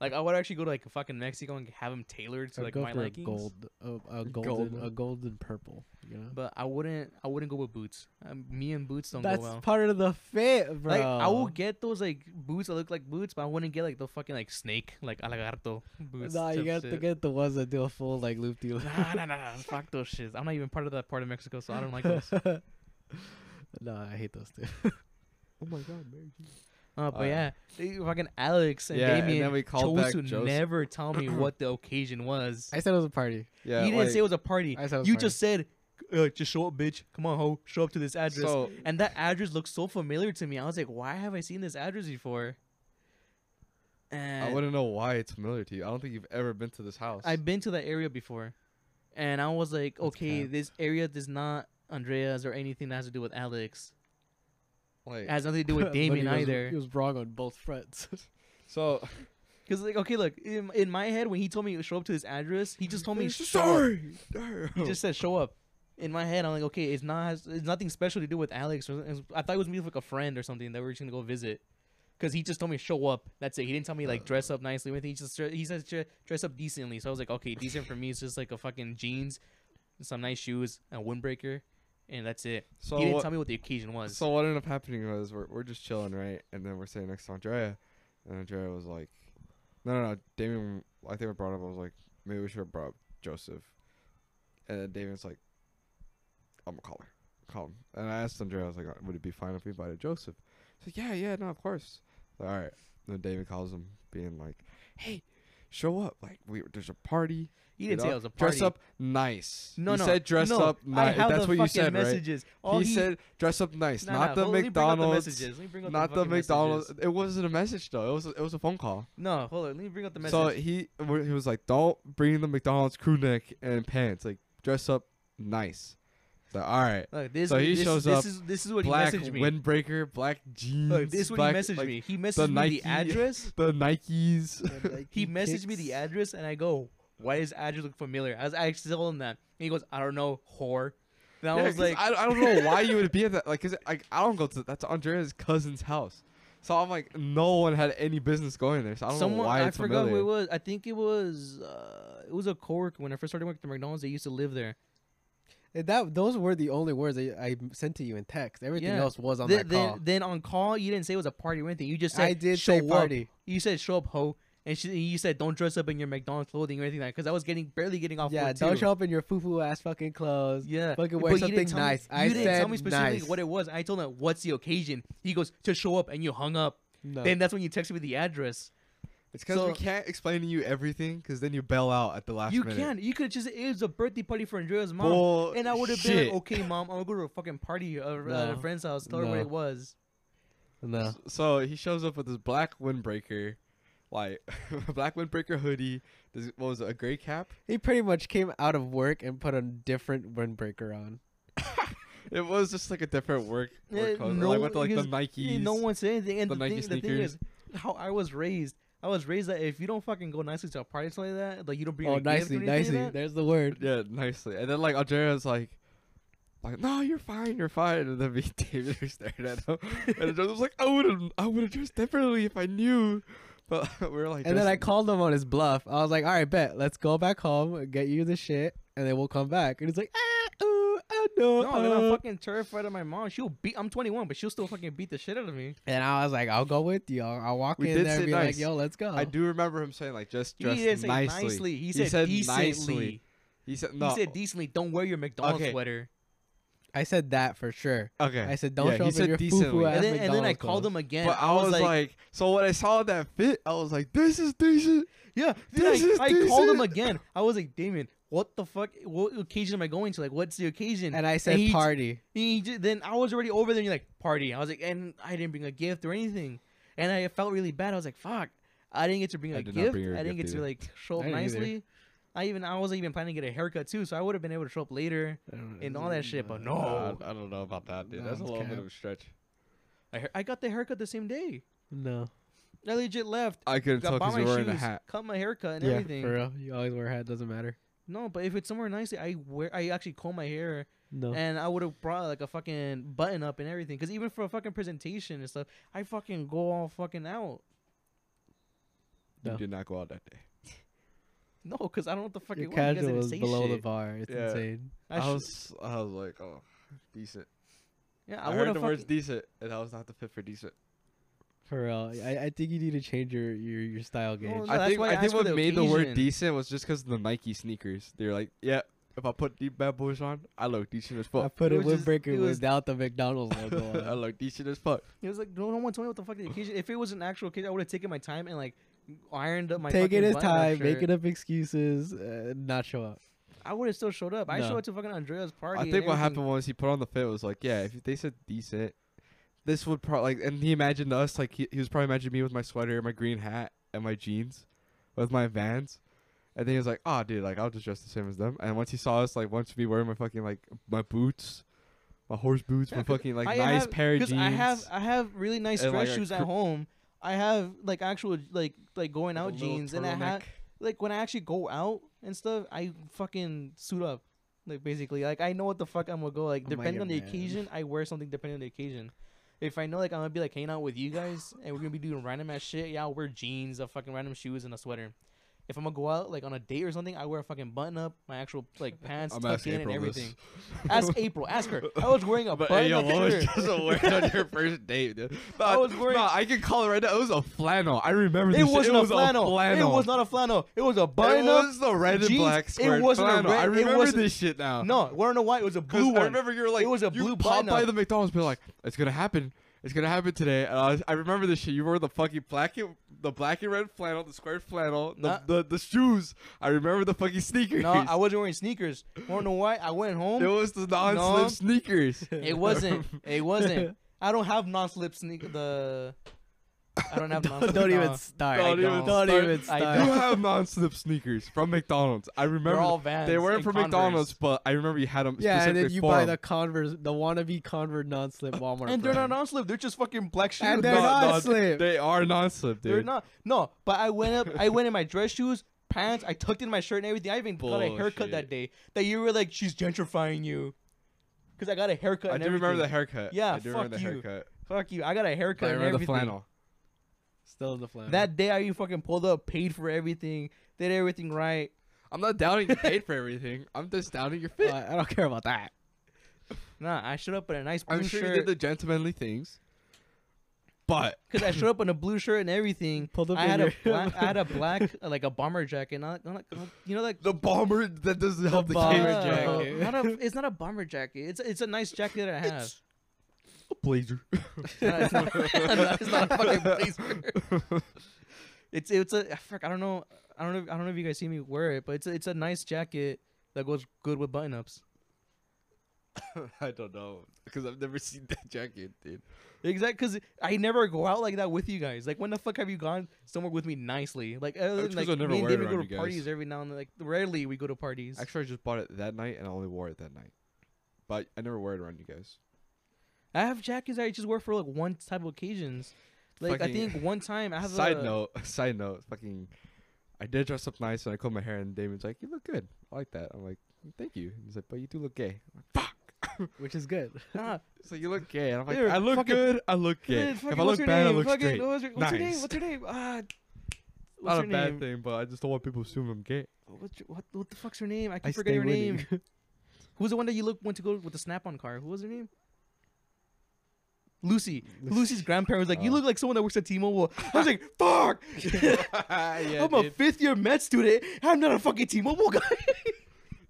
Like I would actually go to like fucking Mexico and have them tailored to I'd like go my for a likings. gold, a, a golden, Golden. a golden purple. You know, But I wouldn't. I wouldn't go with boots. Um, me and boots don't that's go well. That's part of the fit, bro. Like I will get those like boots that look like boots, but I wouldn't get like the fucking like snake like alagarto boots. Nah, you type got to get the ones that do a full like loop deal. Nah, nah, nah, nah. Fuck those shits. I'm not even part of that part of Mexico, so I don't like those. nah, I hate those too. oh my god, Mary Jane. Uh, but Uh, yeah, they fucking Alex and Yeah, and then we called chose back to Joseph. never tell me what the occasion was. I said it was a party. Yeah, you didn't say it was a party. I said it was You party. just said, uh, "Just show up, bitch. Come on, ho. Show up to this address." So and that address looked so familiar to me. I was like, "Why have I seen this address before?" And I wouldn't know why it's familiar to you. I don't think you've ever been to this house. I've been to that area before, and I was like, That's "Okay, cap. this area does not Andreas or anything that has to do with Alex. Like It has nothing to do with Damien either." He was wrong on both fronts. so. Because like, okay, look, in, in my head, when he told me to show up to this address, he just told me It's show up. sorry. He just said show up. In my head, I'm like, okay, it's not it's nothing special to do with Alex. I thought it was me with like a friend or something that we were just gonna go visit. Cause he just told me show up. That's it. He didn't tell me like dress up nicely. or anything. He just dre- he says dress up decently. So I was like, okay, decent for me is just like a fucking jeans, some nice shoes, a windbreaker, and that's it. so he didn't what, tell me what the occasion was. So what ended up happening was we're we're just chilling, right? And then we're sitting next to Andrea, and Andrea was like, "No, no, no." Damien, I think we brought up. I was like, "Maybe we should have brought up Joseph." And then Damien's like, "I'm gonna call her, call him." And I asked Andrea, I was like, "Would it be fine if we invited Joseph?" She's like, "Yeah, yeah, no, of course." Like, All right. Then David calls him, being like, "Hey, show up! Like, we there's a party. he you didn't say it was a party. Dress up nice. No, he no. said dress no, up nice. That's the what you said, right? messages. All he, said dress up nice, Nah, not nah, the hold- let me bring out the McDonald's, messages. Let me bring out not the, the McDonald's. messages. It wasn't a message though. It was a, it was a phone call. No, hold on. Let me bring out the message. So he he was like, "Don't bring the McDonald's crew neck and pants. Like dress up nice." So all right, Look, this, So he this, shows this up, Is, this is what black he messaged me. windbreaker, black jeans. Look, this is what black, he messaged like, me. He messaged me Nike- the address. The Nikes. he messaged me the address, and I go, "Why does address look familiar?" I was I actually told him that, and he goes, "I don't know, whore." And I Yeah, was 'cause like, I, I don't know why you would be at that. Like, cause like I don't go to that's Andrea's cousin's house. So I'm like, no one had any business going there. So I don't someone know why I it's forgot familiar. who it was. I think it was uh, it was a coworker when I first started working at McDonald's. They used to live there. And that those were the only words that I sent to you in text. Everything Yeah. else was on Then, that then, call. then on call, you didn't say it was a party or anything. You just said I did show say up." You said show up, ho. and she you said don't dress up in your McDonald's clothing or anything like because I was getting barely getting off. Yeah, don't too. show up in your foo foo ass fucking clothes. Yeah, Fucking But wear you something tell me- nice. I you didn't tell me specifically nice. what it was. I told him what's the occasion. He goes to show up, and you hung up. No. Then that's when you texted me the address. It's because we can't explain to you everything, because then you bail out at the last you minute. can. You could just. It was a birthday party for Andrea's mom. Bull And I would have been like, okay, mom, I'm gonna go to a fucking party uh, at No. a friend's house. Tell her what it was. no. So he shows up with this black windbreaker, like a black windbreaker hoodie. This what was it, a gray cap? He pretty much came out of work and put a different windbreaker on. It was just like a different work. Yeah, work clothes. no, like with like the because Nikes. No one said anything. And the the, Nike thing, the thing is, how I was raised. I was raised that if you don't fucking go nicely to a party like that, like you don't bring Oh, a gift nicely, or nicely. like that, There's the word. Yeah, nicely. And then like Andrea's like, like, no, you're fine, you're fine. And then me and David are staring at him. and Andrea was like, I would have, I would have dressed differently if I knew. But we were like, And then I called him on his bluff. I was like, all right, bet. Let's go back home, get you the shit, and then we'll come back. And he's like, ah, no. No, then I'm uh." fucking terrified of my mom. She'll beat. I'm 21, but she'll still fucking beat the shit out of me. And I was like, I'll go with you. I'll, I'll walk We in there and say be like, yo, let's go. I do remember him saying like, just dress he didn't say nicely. nicely. He He said, said decently. nicely. He said no. He said decently. Don't wear your McDonald's Okay. sweater. I said that for sure. okay. I said, don't Yeah, show he up in said your decently. foo-foo And then, and then I McDonald's called him again. But I was like, so when I saw that fit, I was like, this is decent. yeah. Then this I, is I called him again. I was like, Damien, what the fuck? What occasion am I going to? Like, what's the occasion? And I said he party. He j- then I was already over there. and You're like party. I was like, and I didn't bring a gift or anything, and I felt really bad. I was like, fuck, I didn't get to bring I a did not gift. bring her a I didn't gift get to like show up didn't either. nicely. I even I wasn't even planning to get a haircut too, so I would have been able to show up later and all that shit. But Uh, no, I don't know about that, dude. No, That's a it's little bit of a stretch. I, I got the haircut the same day. No. I legit left. I couldn't tell because my you're wearing shoes, a hat. cut my haircut and yeah, everything. for real. You always wear a hat. Doesn't matter. No, but if it's somewhere nice, I wear. I actually comb my hair, No. and I would have brought like a fucking button up and everything. Cause even for a fucking presentation and stuff, I fucking go all fucking out. No. You did not go out that day. No, cause I don't know what the fuck Your it was. You guys casual didn't is say below the bar. It's Yeah. insane. I, I, was, I was like, oh, decent. yeah, I, I, would heard have the words decent, and I was not the fit for decent. For real. I, I think you need to change your, your, your style game. Well, I think I I think what the made the word decent was just because of the Nike sneakers. They're like, yeah, if I put these bad boys on, I look decent as fuck. I put It a was just- windbreaker it was- without the McDonald's logo on. I on. look decent as fuck. It was like no, no one told me what the fuck the occasion. If it was an actual occasion, I would have taken my time and like ironed up my. Taking fucking his time, shirt. making up excuses, uh, not show up. I would have still showed up. I No. showed up to fucking Andrea's party. I think what happened was he put on the fit was like, yeah, if they said decent, this would probably like, and he imagined us like he, he was probably imagining me with my sweater, my green hat, and my jeans, with my Vans, and then he was like, oh, dude, like I'll just dress the same as them. And once he saw us, like once me wearing my fucking like my boots, my horse boots, Yeah, my fucking like I nice have- pair of jeans. I have I have really nice dress like, shoes at home. I have like actual like like going out jeans, and I have like when I actually go out and stuff, I fucking suit up. Like basically, like I know what the fuck I'm gonna go. Like Oh depending on the God. occasion, I wear something depending on the occasion. If I know like I'm gonna be like hanging out with you guys and we're gonna be doing random ass shit, yeah, I'll wear jeans, a fucking random shoes, and a sweater. If I'm gonna go out like on a date or something, I wear a fucking button up, my actual like pants I'm tucked in and April this. everything. Ask April, ask her. I was wearing a But button hey, yo, up what was shirt. just a wear on your first date, dude? No, I was wearing- no, I can call it right now. It was a flannel. I remember this It shit. wasn't it a was flannel. flannel. It was not a flannel. It was a button up. It was the red and jeans. black It wasn't a flannel. red- I it remember this shit now. No, wanna know why? It was a blue one. I remember you were like, It was a you blue popped by the McDonald's, be like, it's gonna happen. It's gonna happen today. And I, was, I remember this shit. You wore the fucking black and the black and red flannel, the square flannel, the, Nah. the the shoes. I remember the fucking sneakers. No, I wasn't wearing sneakers. Wanna know why? I went home. It was the non-slip No. sneakers. It wasn't. It wasn't. I don't have non-slip sneak. The I don't have non-slip. don't even no. start. Don't even Don't start. even I start. you have non-slip sneakers from McDonald's. I remember They're all Vans. they weren't and from Converse. McDonald's, but I remember you had them. Yeah, and then you for buy 'em. the Converse, the wannabe Convert non-slip Walmart. And they're not non-slip. They're just fucking black shoes. And they're No, not no, slip. They are non-slip, dude. They're not. No, but I went up. I went in my dress shoes, pants. I tucked in my shirt and everything. I even got a haircut that day. That you were like, she's gentrifying you. Because I got a haircut. I and do remember the haircut. Yeah, I do fuck remember the you. haircut. Fuck you. I got a haircut and remember the everything. flannel. Still in the flannel. That day I you fucking pulled up, paid for everything, did everything right. I'm not doubting you paid for everything. I'm just doubting your Uh, fit. I don't care about that. Nah, I showed up in a nice blue I'm sure shirt. you did the gentlemanly things. But because I showed up in a blue shirt and everything. Pulled up I had a your- black, I had a black uh, like a bomber jacket, not, not you know like the bomber that doesn't help the, bomber case. uh, jacket. Not a, it's not a bomber jacket. It's it's a nice jacket that I have. A blazer. it's, not, it's not a fucking blazer. It's it's a I fuck, I don't know I don't know I don't know if you guys see me wear it, but it's a, it's a nice jacket that goes good with button ups. I don't know because I've never seen that jacket, dude. Exactly, because I never go out like that with you guys. Like, when the fuck have you gone somewhere with me nicely? Like, other That's than, 'cause like I never me and wear David go to parties guys. every now and then. Like, rarely we go to parties. Actually, I just bought it that night and I only wore it that night. But I never wear it around you guys. I have jackets that I just wear for like one type of occasions. Like, I think one time I have a side a, note, side note, fucking. I did dress up nice and I combed my hair and Damon's like, "You look good. I like that." I'm like, "Thank you." He's like, "But you do look gay." I'm like, Fuck. which is good. It's like you look gay. And I'm like, Here, I look fucking- good. I look gay. man, If I look your bad, I look Fucking- straight. What's, your, what's your name? Nice. What's your name? Ah, what's Not a your bad name? thing, but I just don't want people to assume I'm gay. What's your, what, what the fuck's her name? I keep I forgetting her stay name. winning. Who's the one that you look went to go with the snap-on car? Who was her name? Lucy. Lucy's grandparents was like, "You Oh. look like someone that works at T-Mobile." I was like, "Fuck!" yeah, I'm a dude. fifth year med student. I'm not a fucking T-Mobile guy.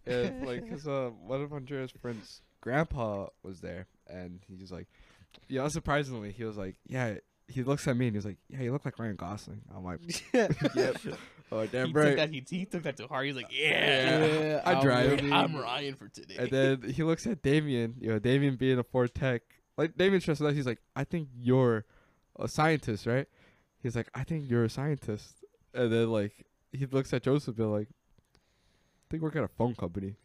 Yeah, it's like, cause uh, one of Andrea's friends' grandpa was there, and he was like, yeah, unsurprisingly, he was like, yeah. He looks at me and he's like, yeah, you look like Ryan Gosling. I'm like, yep. Oh, damn he right. took that. He, he took that to heart. He's like, "Yeah, Yeah. I drive. really- I'm Ryan for today." And then he looks at Damien, you know, Damien being a Ford tech. Like stressed out, he's like, I think you're a scientist, right? He's like, I think you're a scientist. And then like he looks at Joseph Bill like, I think we're at a phone company.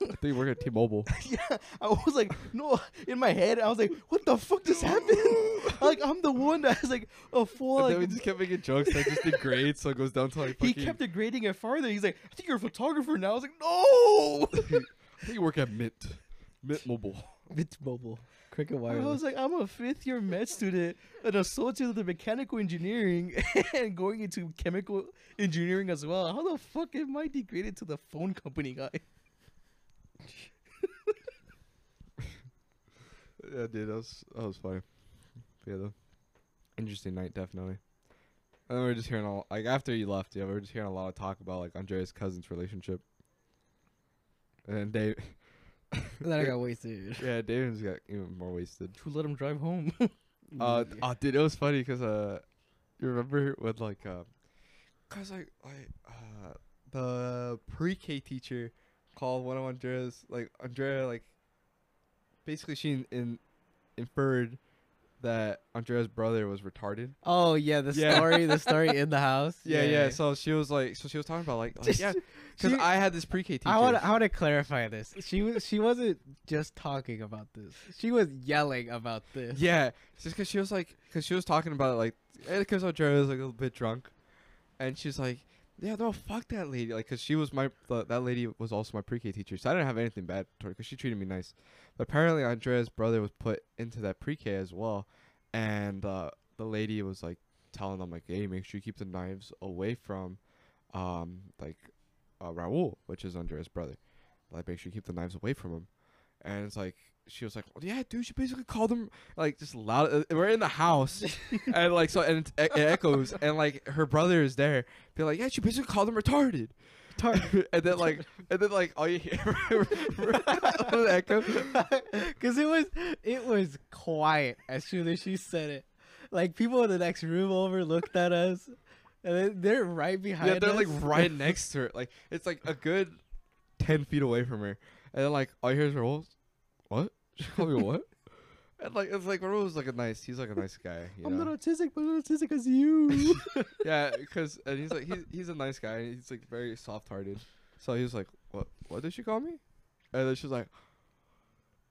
I think we work at T Mobile. yeah, I was like, no. In my head, I was like, "What the fuck just happened?" like, I'm the one that has like a full. and then we just kept making jokes that just degrade, so it goes down to like he kept degrading it farther. He's like, "I think you're a photographer now." I was like, "No." I think you work at Mint. Mint Mobile. It's mobile. Cricket I was like, I'm a fifth year med student, an associate of the mechanical engineering, and going into chemical engineering as well. How the fuck am I degraded to the phone company guy? Yeah, dude, that was that was funny. Yeah, though. Interesting night, definitely. And then we were just hearing all like after you left, yeah, we were just hearing a lot of talk about like Andrea's cousin's relationship. And Dave, and then I got wasted. yeah, David's got even more wasted. Who let him drive home? Uh, oh, dude, it was funny because uh, you remember when like uh, cause like like uh, the pre-K teacher called one of Andrea's like Andrea like basically she in, in inferred that Andrea's brother was retarded. Oh yeah, the Yeah. story, the story in the house. Yeah, yeah. So she was like, so she was talking about like, like yeah, because She- I had this pre-K teacher. I want I want to clarify this. She was she wasn't just talking about this. She was yelling about this. Yeah, just because she was like, because she was talking about it, like, eh, because Andrea was like a little bit drunk, and she's like, yeah, no, fuck that lady, like, because she was my the, that lady was also my pre-K teacher, so I didn't have anything bad toward her because she treated me nice, but apparently Andrea's brother was put into that pre-K as well, and uh, the lady was like telling them like, hey, make sure you keep the knives away from, um, like, uh, Raul, which is Andrea's brother, like, make sure you keep the knives away from him, and it's like. She was like, well, "Yeah, dude." She basically called him like just loud. Uh, we're in the house, and like so, and it, it echoes, and like her brother is there. Be like, "Yeah, she basically called him retarded." and then like, and then like, all you hear echo. Cause it was it was quiet as soon as she said it. Like people in the next room over looked at us, and then they're right behind Yeah, they're us. like right next to her. Like it's like a good ten feet away from her, and then like all you hear is Raul. What? She called me what? And like it's like Raul's like a nice. He's like a nice guy. You I'm know? not autistic, but I'm autistic as you. yeah, because and he's like he's he's a nice guy. And he's like very soft hearted. So he was like, "What? What did she call me?" And then she's like,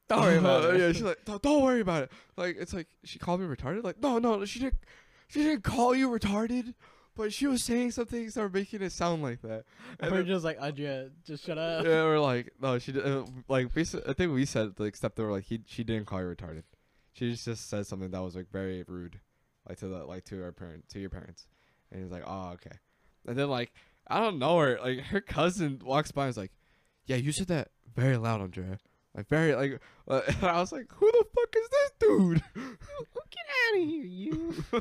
Don't worry about it. Yeah, she's like, "Don't, don't worry about it." Like it's like she called me retarded. Like no, no, she didn't. She didn't call you retarded, but she was saying some things that were making it sound like that. And And we're just like Andrea, just shut up. yeah, we're like, no, she did. Uh, like basically, I think we said like, except they were like, he she didn't call you retarded. She just just said something that was like very rude, like to the like to our parent to your parents, and he's like, oh okay, and then like I don't know her like her cousin walks by and is like, yeah, you said that very loud, Andrea. like very like. Uh, and I was like, who the fuck is this dude? Get out of here, you. yeah,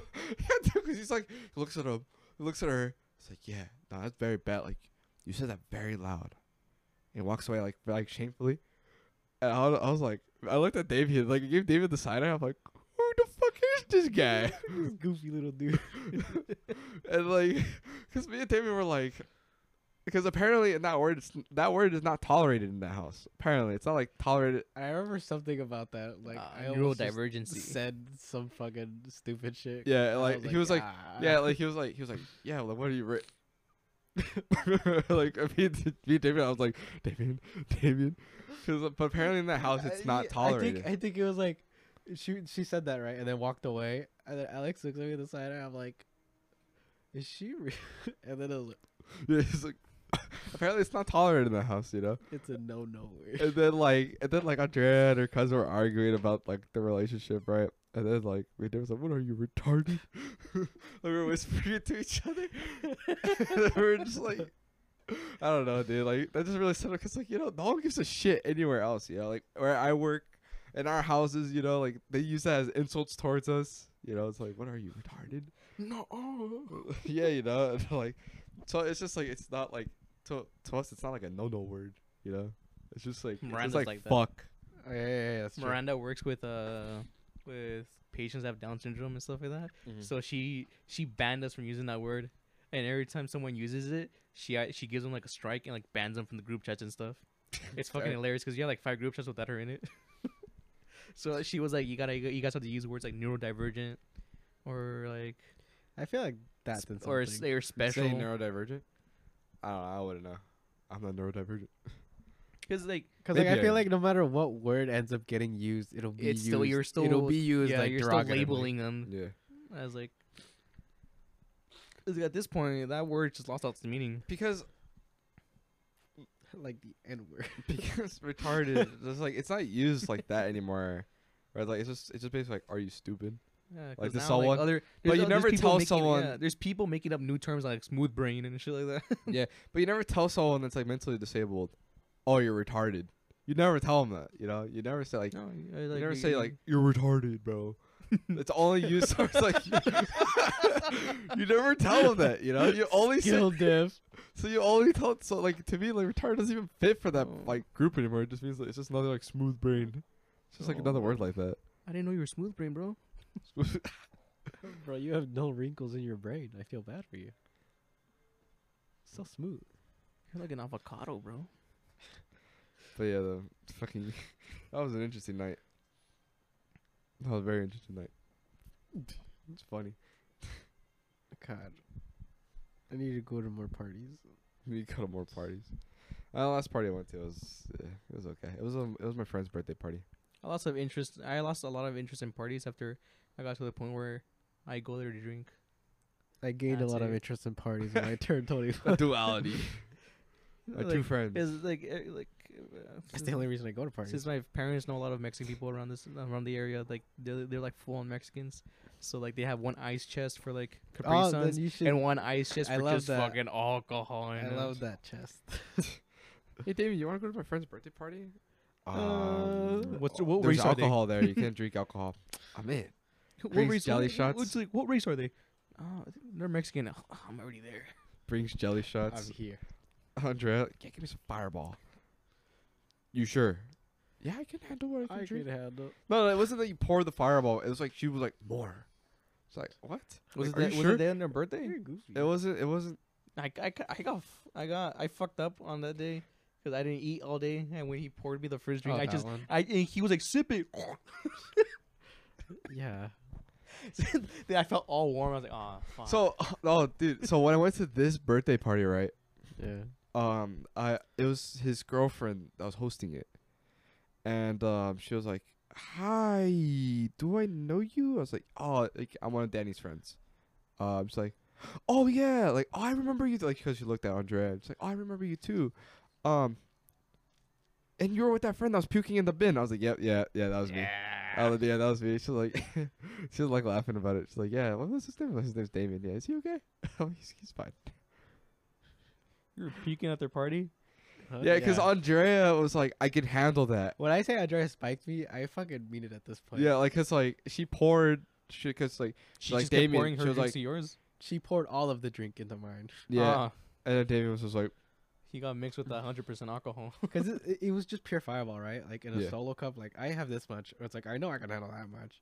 dude, because he's like, he looks at him, he looks at her. It's like, yeah, no, that's very bad. Like, you said that very loud. And he walks away like like shamefully. And I, was- I was like, I looked at David, like, I gave David the side eye. I'm like, who the fuck is this guy? this goofy little dude. and like, because me and David were like, because apparently in that word, it's, that word is not tolerated in that house. Apparently, it's not like tolerated. I remember something about that. Like, Uh, I almost just neurodivergency. said some fucking stupid shit. Yeah, I like he was like, "Ah." yeah, like he was like, he was like, yeah, like what are you? Ri-? like me, and- me David, I was like, David, David, because but apparently in that house it's not tolerated. I think, I think it was like she she said that right, and then walked away. And then Alex looks at me the side, and I'm like, "Is she?" Re-? and then it was like, yeah, he's like, apparently it's not tolerated in the house, you know. "It's a no no word." And then like, and then like Andrea and her cousin were arguing about like the relationship, right? And then like, David was like, "What are you retarded?" like we were whispering it to each other. and then we were just like, I don't know, dude. Like that just really set up because like you know no one gives a shit anywhere else. You know, like where I work in our houses, you know, like they use that as insults towards us. You know, it's like, what are you retarded? No. yeah, you know, and like so it's just like it's not like to to us it's not like a no no word. You know, it's just like it's Miranda's just like, like fuck. Oh, yeah, yeah, yeah, that's true. Miranda works with uh with patients that have Down syndrome and stuff like that. Mm-hmm. So she she banned us from using that word, and every time someone uses it, she uh, she gives them like a strike and like bans them from the group chats and stuff. It's fucking hilarious because you have like five group chats without her in it. so she was like, you gotta you guys have to use words like neurodivergent, or like I feel like that's in or something. s- or special. Say neurodivergent. I don't know. I wouldn't know. I'm not neurodivergent. Because like Because like, I feel like no matter what word ends up getting used, it'll be it's used. still you're still it'll be used yeah like you're still labeling them Yeah. as like, at this point, that word just lost all its meaning. Because like the N word. because retarded, it's like it's not used like that anymore. Right? Like it's just it's just basically like, are you stupid? Yeah, Like now, someone- other, but you never tell making- someone- yeah, there's people making up new terms like smooth brain and shit like that. yeah, but you never tell someone that's like mentally disabled, oh, you're retarded. You never tell them that. You know, you never say like, no, I, you uh, never you, say like, "You're retarded, bro. it's only used towards like you never tell them that. You know, you only say Skill diff. So you only tell so like to me like retard doesn't even fit for that Oh. like group anymore. It just means like, it's just another like smooth brain. It's just like another oh. word Oh. like that. I didn't know you were smooth brain, bro. Bro, you have no wrinkles in your brain. I feel bad for you. So smooth. You're like an avocado, bro. but yeah, the fucking that was an interesting night. That was a very interesting night. It's funny. God. I need to go to more parties. We go to more parties. Uh, the last party I went to was uh, it was okay. It was um, it was my friend's birthday party. I lost of interest. I lost a lot of interest in parties after I got to the point where I go there to drink. I gained That's a lot of interest in parties when I turned 25. duality. my two friends. It's like eh, like. Uh, That's the only reason I go to parties. Since my parents know a lot of Mexican people around this around the area, like they're, they're like full on Mexicans, so like they have one ice chest for like Capri oh, Suns you should. and one ice chest I for love just that. fucking alcohol. in I it. love that chest. hey David, you want to go to my friend's birthday party? Uh, what's- what there's race are they? alcohol there. You can't drink alcohol. I'm in. What Brings race? jelly what, shots? What's like, what race are they? Oh, they're Mexican. Oh, I'm already there. Brings jelly shots. I'm here. Andrea, yeah, give me some fireball. You sure? Yeah, I can handle what I can I drink. can handle. No, no, it wasn't that you poured the fireball. It was like she was like more. It's like what? Was Like, it that, you was it day on their birthday? You're goofy. It wasn't. It wasn't. I, I, I got f- I got I fucked up on that day because I didn't eat all day, and when he poured me the first drink, Oh, I just one. I and he was like sip it. Yeah. Then I felt all warm. I was like, oh, fuck. So, oh, dude. So when I went to this birthday party, right? Yeah. Um, I it was his girlfriend that was hosting it, and um, she was like, "Hi, do I know you?" I was like, "Oh, like I'm one of Danny's friends." Um, she's like, "Oh yeah, like oh, I remember you." Like because she looked at Andrea, and she's like, "Oh, I remember you too." Um, and you were with that friend that was puking in the bin. I was like, "Yep, yeah, yeah, that was me." I was, yeah, that was me. She's like, she was like laughing about it. She's like, "Yeah, what was his name?" His name's Damien. Yeah, is he okay? oh, he's he's fine. you were peeking at their party. Huh? Yeah, because Andrea was like, I can handle that. when I say Andrea spiked me, I fucking mean it at this point. Yeah, like, cause like she poured shit, cause like She Like just kept Damien, pouring she her was drinks like- to yours. she poured all of the drink into mine yeah, Ah, and then Damien was just like, he got mixed with that hundred percent alcohol. because it, it, it was just pure fireball, right? Like in a Yeah. solo cup, like I have this much. It's like I know I can handle that much,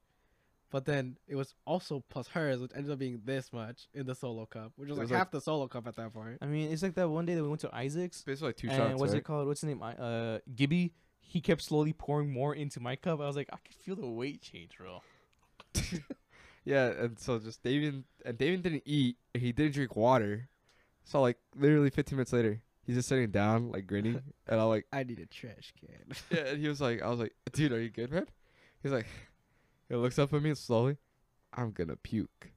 but then it was also plus hers, which ended up being this much in the solo cup, which was It like like- half the solo cup at that point. I mean, it's like that one day that we went to Isaac's. basically like two and shots. what's right? it called? What's his name? Uh, Gibby. He kept slowly pouring more into my cup. I was like, I could feel the weight change, bro. Yeah, and so just David and Damien didn't eat. He didn't drink water. So like literally 15 minutes later, he's just sitting down like grinning, and I'm like, I need a trash can. yeah. And he was like, I was like, dude, are you good, man? He's like, he looks up at me slowly. I'm gonna puke.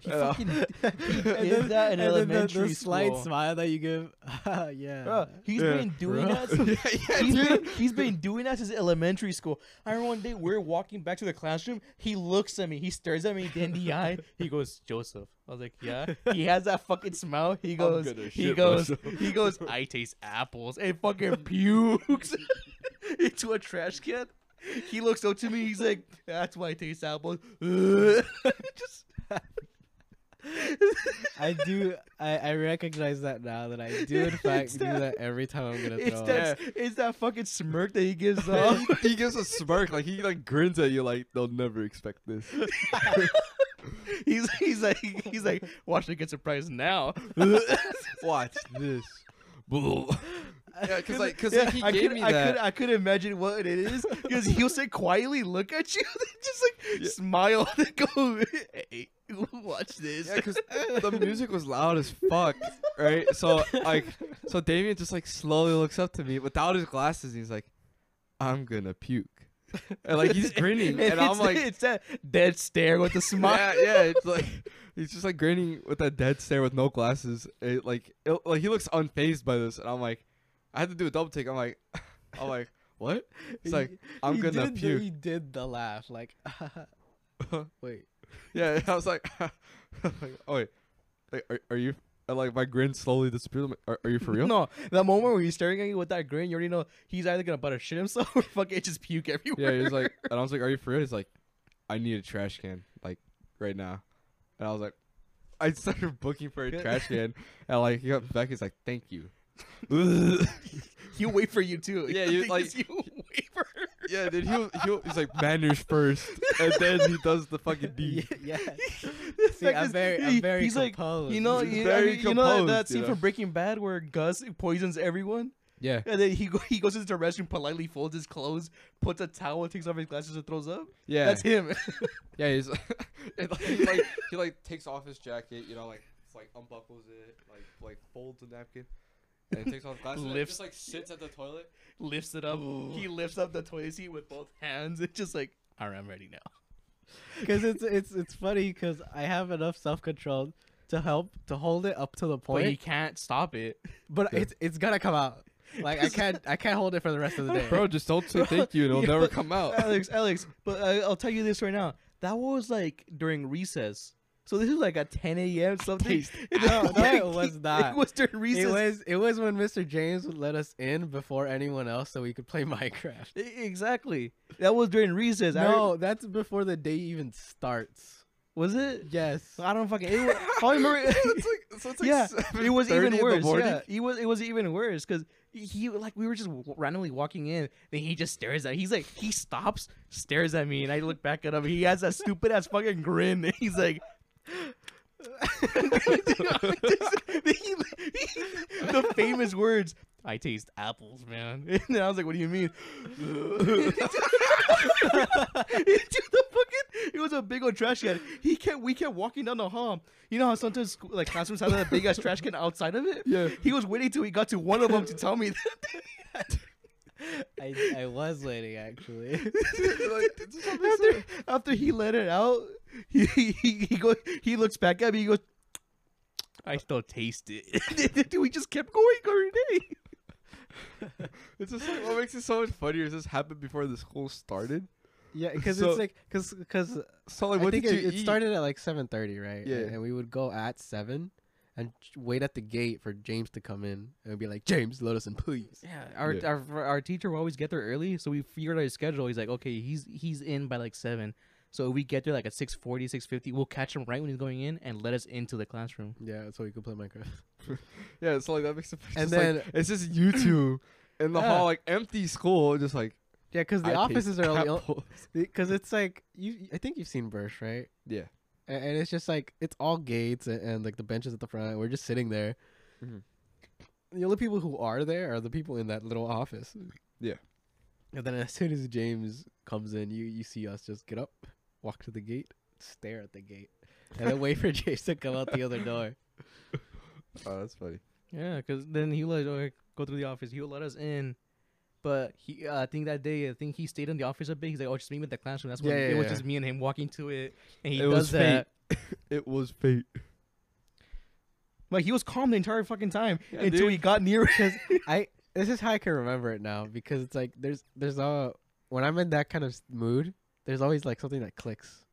He And I- fucking and did that in and then the- elementary the, slight school. smile that you give. yeah. Bro, he's Yeah. been doing Bro. that. Since, yeah, yeah, he's, been, he's been doing that since elementary school. I remember one day we are walking back to the classroom. He looks at me. He stares at me dead in the eye. He goes, Joseph. I was like, yeah. He has that fucking smile. He goes, gonna he goes, myself. he goes. I taste apples and fucking pukes into a trash can. He looks up to me. He's like, that's why I taste apples. Just I do. I, I recognize that now that I do in fact It's do that- that every time I'm gonna it's throw. that, it's that fucking smirk that he gives off. he, he gives a smirk, like he like grins at you, like they'll never expect this. he's he's like he's like watch it get surprised now. Watch this. Yeah, cause like, cause Yeah, like, he I gave could, me I that. could I could imagine what it is because he'll sit quietly, look at you, just like smile and go, "Hey, watch this." Yeah, because the music was loud as fuck, right? So like, so Damien just like slowly looks up to me without his glasses. And he's like, "I'm gonna puke," and like he's grinning, and, I'm it's, like, it's that dead stare with the smile. yeah, yeah. It's like he's just like grinning with that dead stare with no glasses. It, like, it, like he looks unfazed by this, and I'm like, I had to do a double take. I'm like, I'm like, what? It's like I'm He gonna did the- puke. he did the laugh, like, wait. Yeah, I was like, like, oh wait, like, are, are you? And like my grin slowly disappeared. Like, Are, are you for real? No, that moment where he's staring at you with that grin, you already know he's either gonna butter shit himself or fucking just puke everywhere. Yeah, he's like, and I was like, "Are you for real?" He's like, "I need a trash can, like right now." And I was like, I started booking for a trash can, and like he got back, he's like, "Thank you." he'll wait for you too. Yeah, you- like- is, he'll wait for her. yeah, then he'll, he'll he's like manners first, and then he does the fucking Yeah, deed. yeah. The See, fact I'm is, very, he- I'm very he's like, you know, He's you, very I mean, you know that, that composed, you scene know? from Breaking Bad where Gus poisons everyone, yeah. and then he go, he goes into the restroom, politely folds his clothes, puts a towel, takes off his glasses, and throws up. Yeah, That's him. yeah. He's like, he like he like takes off his jacket, you know, like like unbuckles it, like like folds a napkin, and he takes off his glasses, and Lifts- just like sits at the toilet. lifts it up. He lifts up the toilet seat with both hands. It's just like, all right, I'm ready now. Because it's it's it's funny because I have enough self control to help to hold it up to the But he can't stop it. but Yeah. it's it's gonna come out. Like I can't I can't hold it for the rest of the day. Bro, just don't say thank you, and it'll Yeah, never come out. Alex, Alex, but I, I'll tell you this right now. That was like during recess. So this is like a 10 a.m. something. No, no, it was not. It was during recess. It was it was when Mr. James would let us in before anyone else, so we could play Minecraft. Exactly. That was during recess. No, re- that's before the day even starts. was it? Yes. I don't fucking. It was, I remember. it's like, so it's like yeah, it was even worse. Yeah, it was. It was even worse because he like we were just w- randomly walking in, then he just stares at. He's like he stops, stares at me, and I look back at him. He has that stupid ass fucking grin. And he's like. the famous words I taste apples, man. And I was like, "What do you mean?" Into the fucking, it was a big old trash can. He kept, we kept walking down the hall. You know how sometimes school, like classrooms have that big ass trash can outside of it. Yeah. He was waiting till he got to one of them to tell me that. I, I was waiting actually. like, it's just something so- after, after he let it out, he he he, goes, he looks back at me. He goes, "I still taste it." we just kept going every day. It's just like what makes it so much funnier is this happened before the school started. Yeah, because So- it's like because because So like, I what think did it, you it eat? started at like seven thirty, right? Yeah. And, and we would go at seven, and wait at the gate for James to come in and be like, James, let us in, please. Yeah, our, Yeah. our our teacher will always get there early, so we figured out his schedule. He's like, okay, he's he's in by like seven, so if we get there like at 6.40, 6.50, we'll catch him right when he's going in and let us into the classroom. Yeah, so we could play Minecraft. Yeah, it's like that makes it. And then- like, it's just you two in the Yeah. hall, like empty school, just like Yeah, because the I offices are only apples. because it's like you. I think you've seen Burst, right? yeah. A- And it's just like it's all gates and, and like the benches at the front. We're just sitting there. Mhm. The only people who are there are the people in that little office. Yeah. And then as soon as James comes in, you you see us just get up, walk to the gate, stare at the gate, and then wait for James to come out the other door. Oh, that's funny. Yeah, because then he let uh, go through the office. He'll let us in, but he uh, I think that day I think he stayed in the office a bit. He's like, oh, just meet me at the classroom. That's when Yeah, it yeah, was yeah. just me and him walking to it, and he It does was that. It was fate. Like he was calm the entire fucking time until dude. he got near. Because I this is how I can remember it now because it's like there's there's a when I'm in that kind of mood, there's always like something that clicks,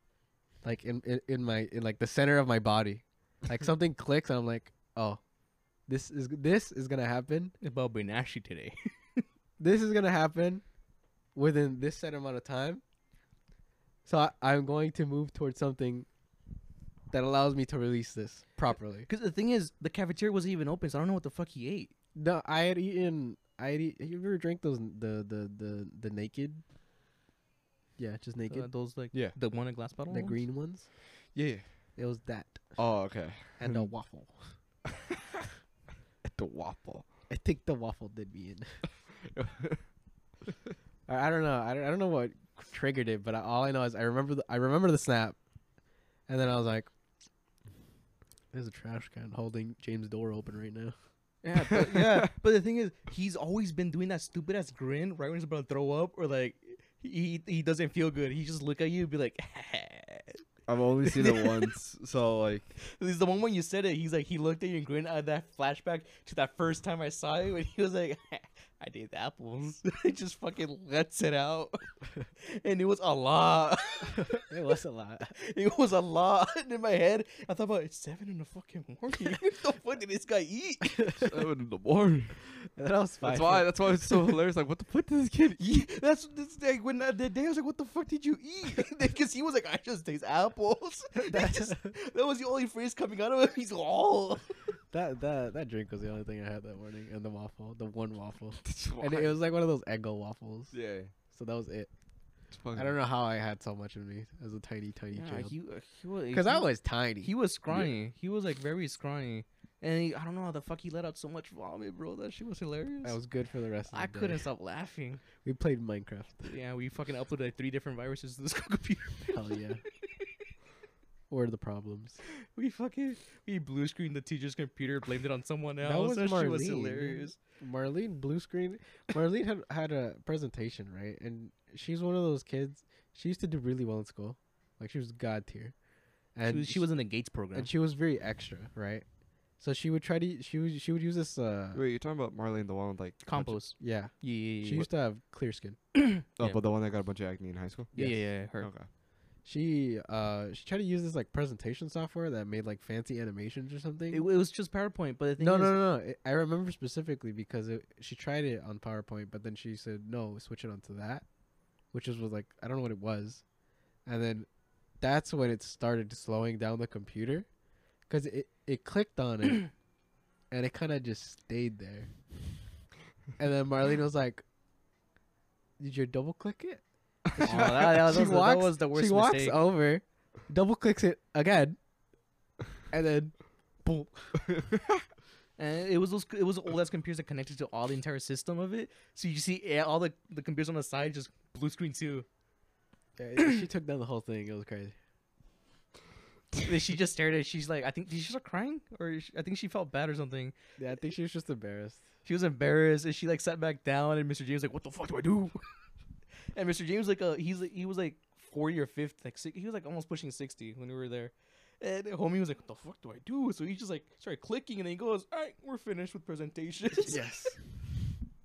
like in in, in my in like the center of my body, like something clicks and I'm like, oh, this is this is gonna happen. about being ashy today. This is gonna happen within this set amount of time. So I, I'm going to move towards something that allows me to release this properly. Because the thing is, the cafeteria wasn't even open, so I don't know what the fuck he ate. No, I had eaten. I had eat, you ever drink those the the the the naked? Yeah, just naked. Uh, those like Yeah. the one in glass bottle. the ones? green ones. Yeah. It was that Oh, okay. and a waffle. the waffle. I think the waffle did me in. I, I don't know. I don't, I don't know what triggered it, but I, all I know is I remember the I remember the snap, and then I was like, "There's a trash can holding James' door open right now." Yeah, but, yeah. But the thing is, he's always been doing that stupid ass grin right when he's about to throw up, or like he he doesn't feel good. He just look at you and be like, I've only seen it once, so like This is the one when you said it. He's like, he looked at you and grinned at that flashback to that first time I saw you, and he was like, I did the apples. He just fucking lets it out, and it was a lot. it was a lot. It was a lot in my head. I thought about it's seven in the fucking morning. what the fuck did this guy eat? seven in the morning. That was fine. That's why. That's why it's so hilarious. Like, what the fuck did this kid eat? That's, that's like when uh, that, that day I was like, "What the fuck did you eat?" Because he was like, "I just taste apples." that, just, that was the only phrase coming out of him. He's all. Oh. That that that drink was the only thing I had that morning, and the waffle, the one waffle, and it, why. was like one of those Eggo waffles. yeah. So that was it. I don't know how I had so much in me as a tiny, tiny Yeah, child. he, uh, he was Because I was tiny. He was scrawny. He was like very scrawny, and he, I don't know how the fuck he let out so much vomit, bro. That shit was hilarious. I was good for the rest. of I the day. couldn't stop laughing. We played Minecraft. Yeah, we fucking uploaded like three different viruses to this computer. Hell yeah. What are the problems? We fucking we blue screened the teacher's computer, blamed it on someone else. That was that shit was Marlene. hilarious. Marlene blue screen. Marlene had had a presentation right, and she's one of those kids. She used to do really well in school, like she was god tier, and she, was, she was in the Gates program. and she was very extra, right? So she would try to she would she would use this uh Wait, you're talking about Marlene, the one with like a of- Compost. yeah Yeah, yeah, yeah. she used to have clear skin. Oh, Yeah. but the one that got a bunch of acne in high school. yeah, yes. yeah, yeah, her. Okay. She uh she tried to use this like presentation software that made like fancy animations or something. It, it was just PowerPoint, but no, is, no, no, no. It, I remember specifically because it, she tried it on PowerPoint, but then she said no, switch it onto that, which is was like I don't know what it was, and then that's when it started slowing down the computer, because it it clicked on it, and it kind of just stayed there, and then Marlene was like, "Did you double click it?" Oh, that, that was, she that walks, was the worst she walks mistake. over, double clicks it again, and then boom. And it was those it was old ass computers that connected to all the entire system of it. So you see eh, all the the computers on the side just blue screen too. Yeah, she took down the whole thing. It was crazy. Then she just stared at. it. She's like, I think did she start crying or she, I think she felt bad or something. Yeah, I think she was just embarrassed. She was embarrassed and she like sat back down and Mr. James like, what the fuck do I do? And Mr. James like uh he's like, he was like forty or fifty, like si- he was like almost pushing sixty when we were there. And homie was like, what the fuck do I do? So he just like started clicking and then he goes, all right, we're finished with presentations. yes.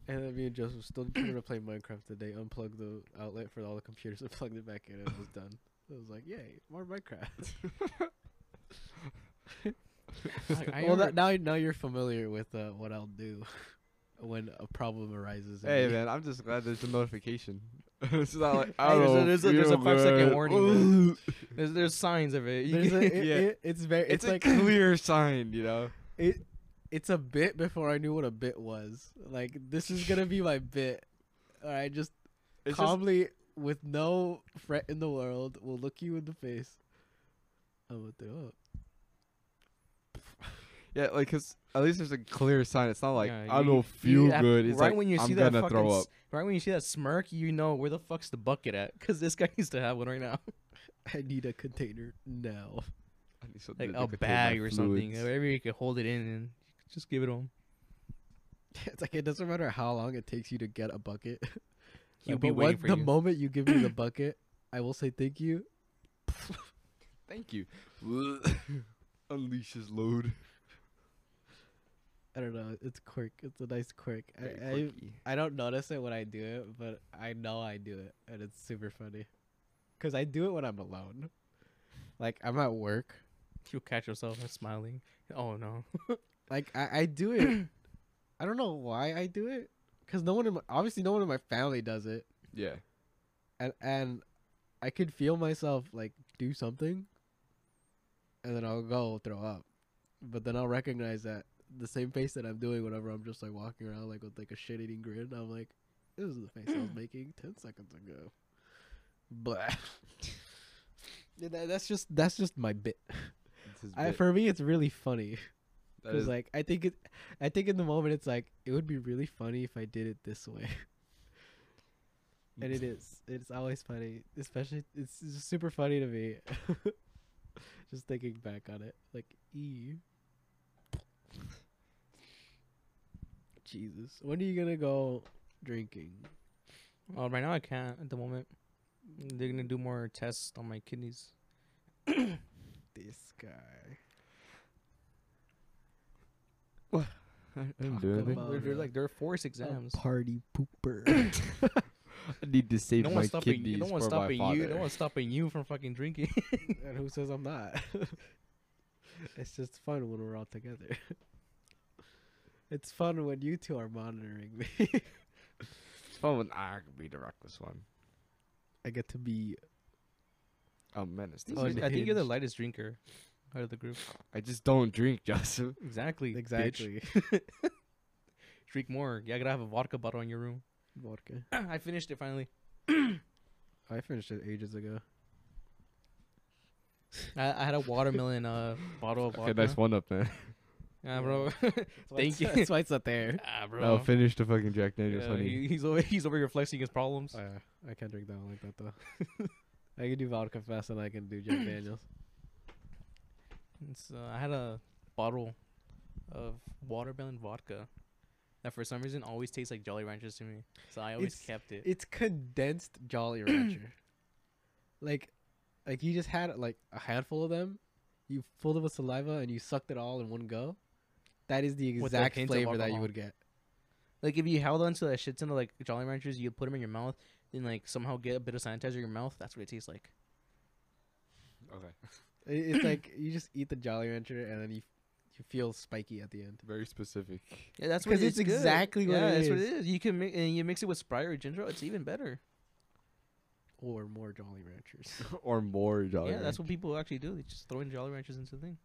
And then me and Joseph still trying to play Minecraft today. Unplugged the outlet for all the computers and plugged it back in, and it was done. I was like, "Yay, more Minecraft!" I well, that, now now you're familiar with uh, what I'll do when a problem arises. Hey me. man, I'm just glad there's a notification. it's not like I Hey, don't there's a- there's a- there's a five-second warning, there's there's signs of it. There's a, it, Yeah. it- it's very it's, it's, a like clear sign, you know. it it's a bit before I knew what a bit was. Like this is gonna be my bit. I just It's just calmly, with no fret in the world, will look you in the face. I'm gonna throw up. Yeah, like because at least there's a clear sign. It's not like Yeah, I you- don't feel have- good. It's right like when you I'm see that gonna fucking throw s- up. Right when you see that smirk, you know where the fuck's the bucket at? Because this guy needs to have one right now, I need a container now. I need something like to a contain my bag or something. fluids. Wherever you can hold it in and just give it to him. It's like it doesn't matter how long it takes you to get a bucket. He'll be but waiting what- for the you. moment you give me the bucket, I will say thank you. Thank you. Unleash his load. I don't know. It's quirk. It's a nice quirk. I, I. I don't notice it when I do it, but I know I do it, and it's super funny. Cause I do it when I'm alone. Like I'm at work. You'll catch yourself smiling. Oh no. Like I, I do it. I don't know why I do it. Cause no one in my obviously no one in my family does it, Yeah. and and I could feel myself like do something, and then I'll go throw up, but then I'll recognize that the same face that I'm doing whenever I'm just like walking around like with like a shit eating grin. I'm like, this is the face I was making ten seconds ago. But that, that's just that's just my bit. It's his I, for me, it's really funny. That Cause is- like I think it, I think in the moment it's like it would be really funny if I did it this way, and it is. It's always funny, especially it's just super funny to me. just thinking back on it, like e. Jesus, when are you gonna go drinking? Oh, right now I can't at the moment. They're gonna do more tests on my kidneys. This guy. I didn't do anything. They're, they're uh, like they're forced exams. party pooper. I need to save No my one's stopping. kidneys No one's for my stopping father. you. No one's stopping you from fucking drinking. and who says I'm not? it's just fun when we're all together. it's fun when you two are monitoring me. It's fun when I can be the reckless one. I get to be A menace. to Oh, I think you're the lightest drinker out of the group. I just don't drink, Joseph. Exactly. exactly Drink more. Yeah, I gotta have a vodka bottle in your room. vodka. I finished it finally. I finished it ages ago. I, I had a watermelon uh bottle of vodka. Okay, nice one up, man. Yeah, bro. Thank Thank you. That's why it's not there. ah, bro. I'll finish the fucking Jack Daniels, Yeah, honey. he, he's over he's over here flexing his problems. Uh, I can't drink that one like that though. I can do vodka fast and I can do Jack Daniels. It's, uh, I had a bottle of watermelon vodka that for some reason always tastes like Jolly Ranchers to me. So I always It's- kept it. It's condensed Jolly Rancher. like, like you just had like a handful of them. You filled it with saliva and you sucked it all in one go. That is the exact flavor that you would get. Like if you held onto that shit ton of like Jolly Ranchers, you put them in your mouth, then like somehow get a bit of sanitizer in your mouth. That's what it tastes like. Okay. It- It's like you just eat the Jolly Rancher and then you you feel spiky at the end. Very specific. Yeah, that's 'Cause what it's good. exactly what yeah, it that's what it is. is. You can mix and you mix it with Sprite or ginger. ale. It's even better. Or more Jolly Ranchers. or more Jolly yeah, that's what people actually do. They just throw in Jolly Ranchers into the thing.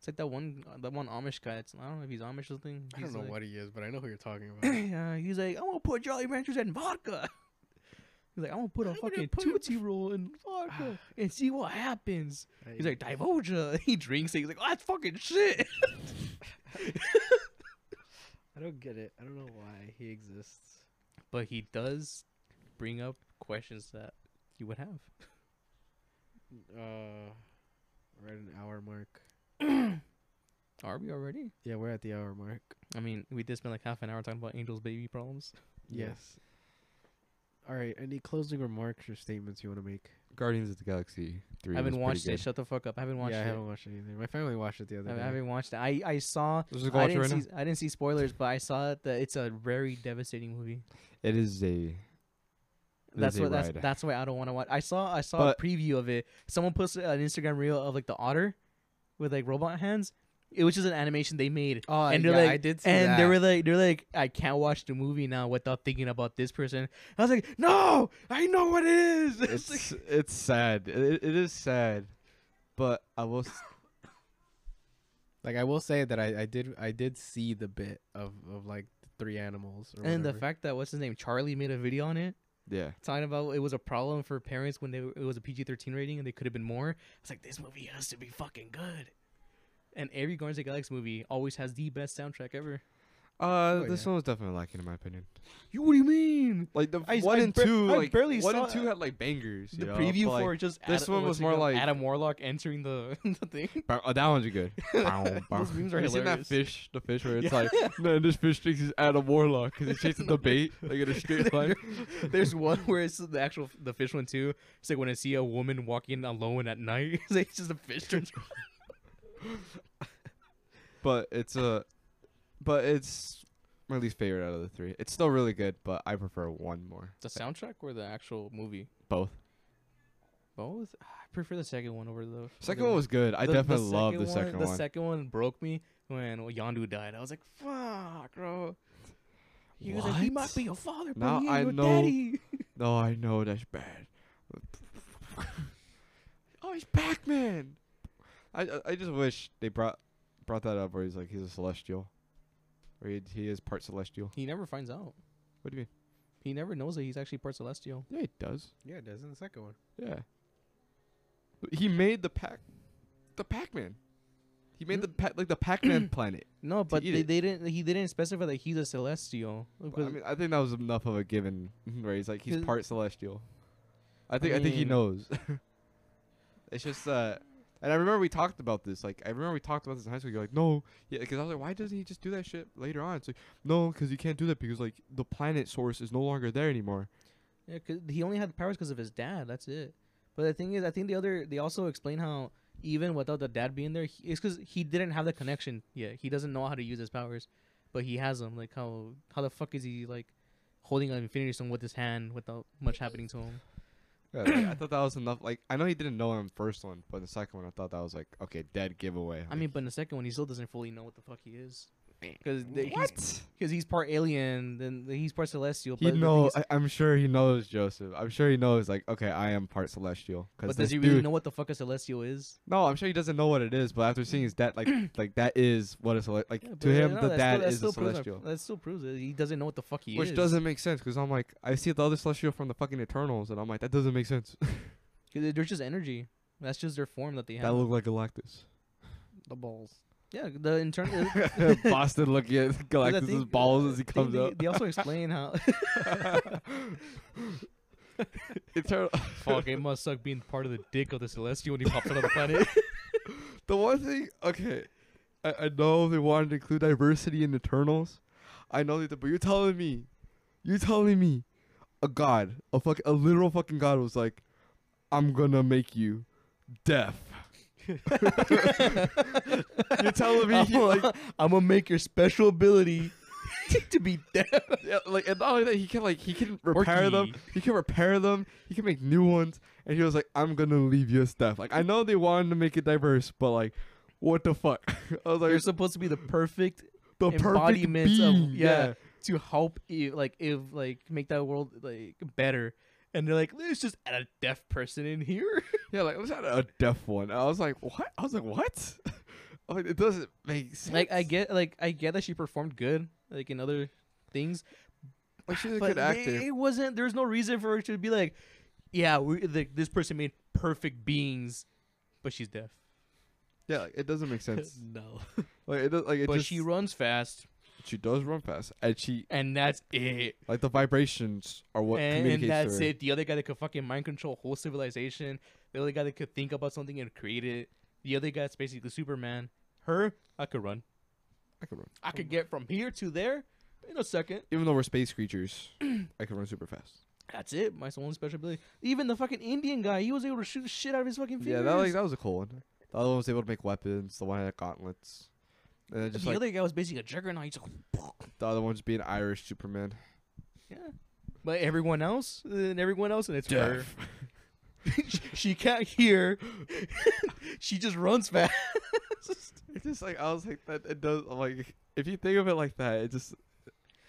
It's like that one uh, that one Amish guy. It's, I don't know if he's Amish or something. I don't know like, what he is, but I know who you're talking about. yeah, he's like, I'm gonna put Jolly Ranchers in vodka. He's like, I'm gonna put a I'm fucking put- Tootsie Roll in vodka and see what happens. He's like, Divoja. He drinks it. He's like, oh, that's fucking shit. I don't get it. I don't know why he exists. But he does bring up questions that you would have. Uh, right an hour mark. Are we already? Yeah, we're at the hour mark. I mean, we did spend like half an hour talking about Angel's baby problems. Yes. All right. Any closing remarks or statements you want to make? Guardians of the Galaxy 3. I haven't was pretty watched it. Shut the fuck up. I haven't watched yeah, I haven't watched anything. My family watched it the other I day. haven't watched it. I, I saw. Let's just I didn't right see. I didn't see spoilers, but I saw that it's a very devastating movie. It is a. That's is a what. That's that's why I don't want to watch. I saw. I saw But- a preview of it. Someone posted an Instagram reel of like the otter, with like robot hands. It was just an animation they made. Oh, and they're yeah, like, I did see and that. they were like, they're like, I can't watch the movie now without thinking about this person. I was like, no, I know what it is. It's It's like- it's sad. It, it is sad, but I will. s- Like I will say that I, I did I did see the bit of, of like three animals. Or and the fact that what's his name, Charlie, made a video on it Yeah. talking about it was a problem for parents when they it was a PG thirteen rating and they could have been more. It's like this movie has to be fucking good. And every Guardians of the Galaxy movie always has the best soundtrack ever. Uh, Oh, this yeah. one was definitely lacking in my opinion. You, what do you mean? Like the I- one I and bar- two, I like barely one saw and two had like bangers. The you know, preview but, like, for just this Adam, one what's was it more called? like- Adam Warlock entering the the thing. Bow- Oh, that one's good. Bow, bow. Those memes are Have you seen that hilarious. fish? The fish where it's Yeah. like, man, this fish thinks he's Adam Warlock because he's chasing the bait like in a straight line. There's one where it's the actual the fish one too. It's like when I see a woman walking alone at night. It's like it's just a fish turns. But it's a, but it's my least favorite out of the three. It's still really good, but I prefer one more. The soundtrack or the actual movie? Both. Both. Ah, I prefer the second one over the Second one was good. I the- the definitely love the second one. The second one broke me when Yondu died. I was like, "Fuck, bro." He was like, "He might be your father, but Now he ain't I your know- daddy." no, I know that's bad. oh, he's Pac Man. I, I I just wish they brought brought that up where he's like he's a celestial, or he he is part celestial. He never finds out. What do you mean? He never knows that he's actually part celestial. Yeah, it does. yeah, it does in the second one. Yeah. He made the Pac, the Pac Man. He made the pa- like the Pac Man planet. No, but they, it. they didn't. He didn't specify that he's a celestial. But, I mean, I think that was enough of a given where he's like he's part celestial. I think I, think he knows. it's just uh, and I remember we talked about this. Like I remember we talked about this in high school. You're like, no, yeah, because I was like, why doesn't he just do that shit later on? It's like, no, because you can't do that because like the planet source is no longer there anymore. Yeah, cause he only had powers because of his dad. That's it. But the thing is, I think the other they also explain how even without the dad being there, he, it's because he didn't have the connection yet. He doesn't know how to use his powers, but he has them. Like how how the fuck is he like holding an Infinity Stone with his hand without much happening to him? Yeah, like, I thought that was enough. Like I know he didn't know him first one, but the second one I thought that was like okay, dead giveaway. I mean, but in the second one, he still doesn't fully know what the fuck he is. Because what? Because he's part alien, then he's part celestial. He but the knows. is- I, I'm sure he knows Joseph. I'm sure he knows. Like, okay, I am part celestial. 'cause but does he really dude- know what the fuck a celestial is? No, I'm sure he doesn't know what it is. But after seeing his dad, like, like that is what a cele- like Yeah, to him, no, the that dad still, that is a still proves our- celestial, that still proves it. He doesn't know what the fuck he which is. Which doesn't make sense because I'm like, I see the other celestial from the fucking Eternals, and I'm like, that doesn't make sense. 'Cause they're just energy. That's just their form that they have. that look like Galactus. The balls. Yeah, the internal. Boston looking at Galactus's balls uh, as he comes they, up. They also explain how. Eternal. fuck, it must suck being part of the dick of the celestial when he pops out of the planet. The one thing, okay, I, I know they wanted to include diversity in Eternals. I know that, but you're telling me, you're telling me, a god, a fuck, a literal fucking god was like, I'm gonna make you deaf. You're telling me, he, like, I'm gonna make your special ability to be deaf. yeah, like, and not only that, he can like, he can repair them. He can repair them. He can make new ones. And he was like, I'm gonna leave you as deaf. Like, I know they wanted to make it diverse, but like, what the fuck? I was like, You're supposed to be the perfect the perfect embodiments of- being. yeah. to help you, like if like make that world like better. And they're like, let's just add a deaf person in here. Yeah, like let's add a deaf one. I was like, what? I was like, what? I'm like, it doesn't make sense. like I get, like I get that she performed good, like in other things, like she's a but good actor. It, it wasn't. There's no reason for her to be like, yeah, we like this person made perfect beings, but she's deaf. yeah, like, it doesn't make sense. no. like it. Like it but just, she runs fast, she does run fast, and she and that's it. like the vibrations are what and, communicates and that's her. it. The other guy that could fucking mind control whole civilization. The other guy that could think about something and create it. The other guy that's basically Superman. Her, I could run. I could run, I could get from here to there in a second. even though we're space creatures. I can run super fast. That's it. My only special ability. Even the fucking Indian guy, he was able to shoot the shit out of his fucking Yeah, that like that was a cool one. The other one was able to make weapons. The one had gauntlets. Uh, and then just the like other guy was basically a juggernaut. He's just, the other one's being Irish Superman. yeah. But everyone else, and everyone else, and it's her. she can't hear. she just runs fast. It's just like I was like that. It does like if you think of it like that, it just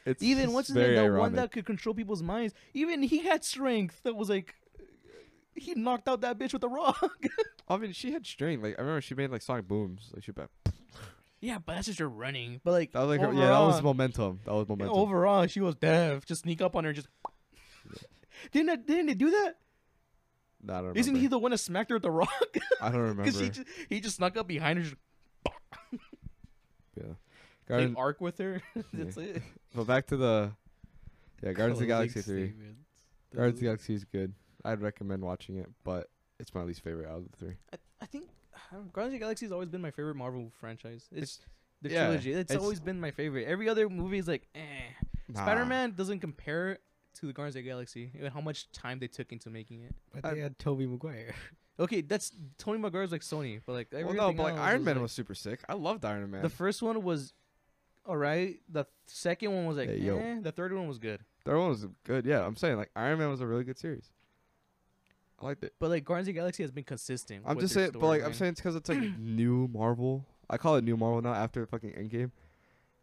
it's even what's his very name, the ironic. one that could control people's minds. Even he had strength. That was like he knocked out that bitch with a rock. I mean, she had strength. Like I remember she made like sonic booms. Like she, yeah, but that's just her running. But like was like her, yeah, that was momentum. That was momentum. Overall, she was deaf. Just sneak up on her, just didn't it, didn't they do that? Nah, I don't remember. Isn't he the one that smacked her with the rock? I don't remember. Because he just, he just snuck up behind her, just yeah. played Guardian, arc with her. That's it. but back to the yeah, Guardians of the Closing Galaxy three. statements. Guardians of the Galaxy is good. I'd recommend watching it, but it's my least favorite out of the three. I, I think I don't know, Guardians of the Galaxy has always been my favorite Marvel franchise. It's, the yeah, trilogy. It's, it's- always been my favorite. Every other movie is like, eh. Nah. Spider Man doesn't compare to the Guardians of the Galaxy. and How much time they took into making it. But I- they had Tobey Maguire. Okay, that's Tobey Maguire's like Sony, but like Well, no, but like Iron was, Man like- was super sick. I loved Iron Man. The first one was alright. The second one was like, Hey, yo. eh. The third one was good. Third one was good. Yeah, I'm saying like Iron Man was a really good series. I liked it. But like Guardians of the Galaxy has been consistent. I'm just saying, but like I'm saying, it's because it's like new Marvel. I call it new Marvel now after fucking Endgame.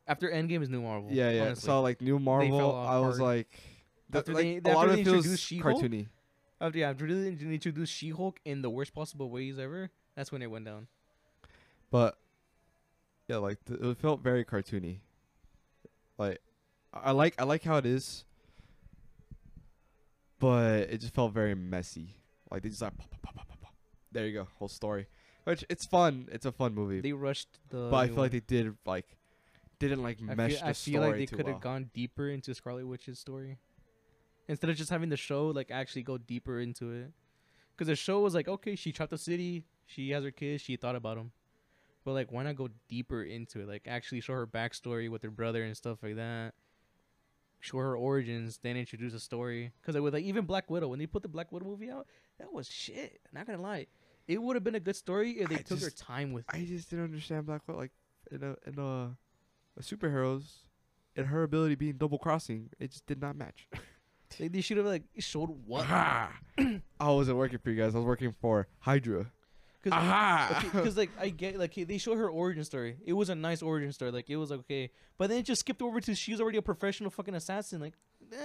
after Endgame is new Marvel. Yeah, yeah. honestly. So like new Marvel, I was hard. like, th- After like they- a lot after of it feels introduced She-Hulk? cartoony. After yeah, after they introduced She-Hulk in the worst possible ways ever. That's when it went down. But yeah, like th- it felt very cartoony. Like I like I like how it is, but it just felt very messy. Like they just like pop, pop, pop, pop, pop, pop. there you go, whole story. Which it's fun. It's a fun movie, They rushed the. but I feel like they did like didn't like I mesh feel, the I feel like they could have well. gone deeper into Scarlet Witch's story, instead of just having the show like actually go deeper into it. Because the show was like, okay, she trapped the city, she has her kids, she thought about them, but like, why not go deeper into it? Like, actually show her backstory with her brother and stuff like that. Show her origins, then introduce a story. Because with like even Black Widow, when they put the Black Widow movie out, that was shit. Not gonna lie, it would have been a good story if they I took their time with. I just didn't understand Black Widow. Like in a in a, a superheroes, and her ability being double crossing, it just did not match. They, they should have like showed what. Ah, I wasn't working for you guys. I was working for Hydra. Cause, Aha! Because like I get like they show her origin story. It was a nice origin story. Like it was like, okay, but then it just skipped over to she's already a professional fucking assassin. Like, eh,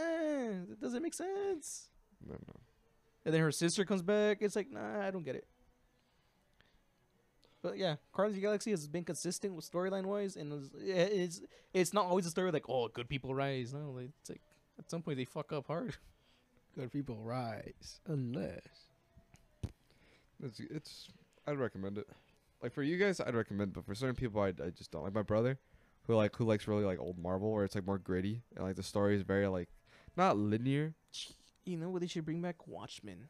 it doesn't make sense. no, no. And then her sister comes back. It's like, nah, I don't get it. But yeah, Guardians of the Galaxy has been consistent with storyline wise, and it's, it's it's not always a story like, oh, good people rise. No, like, it's like at some point they fuck up hard. Good people rise unless. It's it's. I'd recommend it. Like for you guys, I'd recommend, it, but for certain people, I, I just don't. Like my brother, who like who likes really like old Marvel, where it's like more gritty and like the story is very like not linear. You know what? They should bring back Watchmen.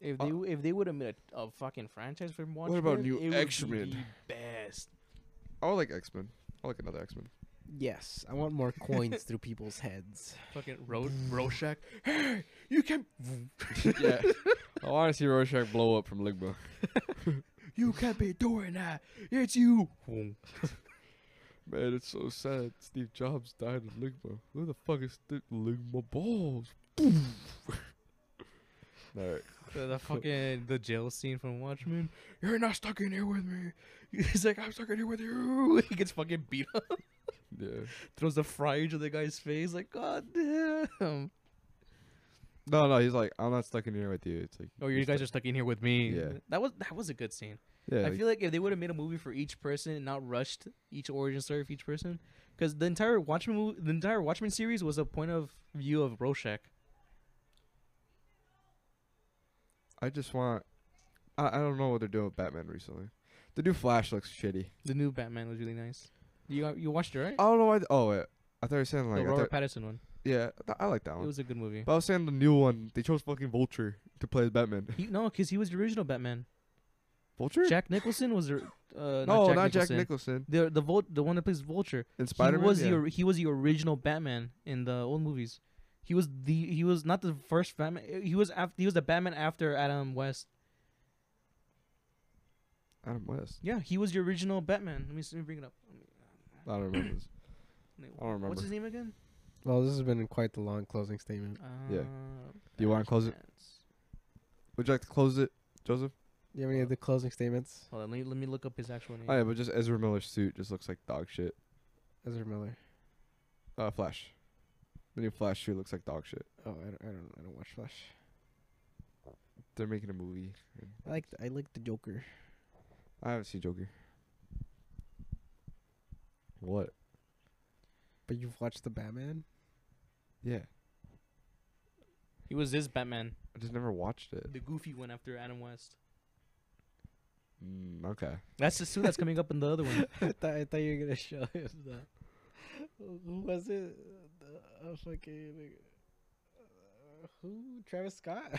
If Uh, they w if they would have made a, a fucking franchise for Watchmen, about new it would be X-Men? the Best. I would like X Men. I like another X Men. Yes, I want more coins through people's heads. Fucking Ro- Rorschach. Hey, you can yeah, Oh, I want to see Rorschach blow up from Ligma. you can't be doing that. It's you. Man, it's so sad. Steve Jobs died of Ligma. Who the fuck is Sti- Ligma balls? Alright. The, the fucking the jail scene from Watchmen. You're not stuck in here with me. He's like, I'm stuck in here with you. He gets fucking beat up. Yeah. Throws the fry into the guy's face. Like, god damn. No, no, he's like, I'm not stuck in here with you. It's like, Oh, you guys stuck- are stuck in here with me. Yeah. That was that was a good scene. Yeah, I like- feel like if they would have made a movie for each person and not rushed each origin story of each person, because the entire Watchmen movie, the entire Watchmen series was a point of view of Rorschach. I just want. I, I don't know what they're doing with Batman recently. The new Flash looks shitty. The new Batman was really nice. You you watched it right? I don't know why. th- oh wait, I thought you were saying the like. I Robert thought, Pattinson one. Yeah, th- I like that one. It was a good movie. But I was saying the new one. They chose fucking Vulture to play as Batman. He, no, because he was the original Batman. Vulture? Jack Nicholson was the uh, no, not Jack not Jack Nicholson. Nicholson. The the Vul- the one that plays Vulture. In Spider Man. he was yeah. the or- he was the original Batman in the old movies. He was the he was not the first Batman. He was after he was the Batman after Adam West. Adam West. Yeah, he was the original Batman. Let me, let me bring it up. Me- I don't remember. I don't remember. What's his name again? Well, this has been quite the long closing statement. Uh, Yeah. Do you wanna close it? Would you like to close it, Joseph? Do you have any of the closing statements, Hold on, let me, let me look up his actual name. Oh yeah, but just Ezra Miller's suit just looks like dog shit. Ezra Miller? Uh, Flash. The new Flash suit looks like dog shit. Oh, I don't, I don't, I don't watch Flash. They're making a movie. I like, the, I like the Joker. I haven't seen Joker. What? But you've watched the Batman? Yeah, He was this Batman, I just never watched it. the goofy one after Adam West. Mm, okay. That's the suit that's coming up in the other one. I thought, I thought you were gonna show him that. Who was it? The, uh, fucking. Uh, who? Travis Scott.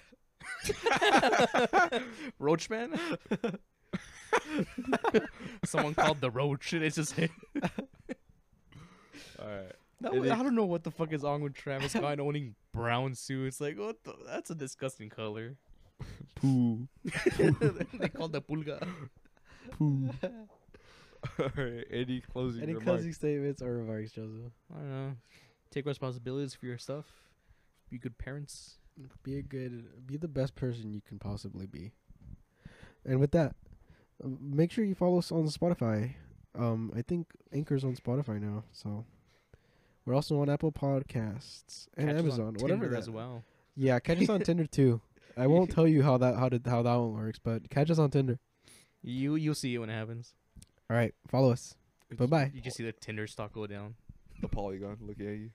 Roachman? Someone called the Roach. and It's just him. All right. That was- I don't know what the fuck is wrong with Travis Scott owning brown suits. Like, what? The, that's a disgusting color. Poo. they called the pulga. Poo. All right. Any closing Any remarks? closing statements or remarks, Joseph? I don't know. Take responsibilities for your stuff. Be good parents. Be a good, be the best person you can possibly be. And with that, um, make sure you follow us on Spotify. Um, I think Anchor's on Spotify now, so we're also on Apple Podcasts and Catch us on Amazon, whatever Tinder that. as well. Yeah, catch us on Tinder too. I won't tell you how that how did how that one works, but catch us on Tinder. You you'll see it when it happens. All right, follow us. Bye bye. You just see the Tinder stock go down. The polygon looking at you.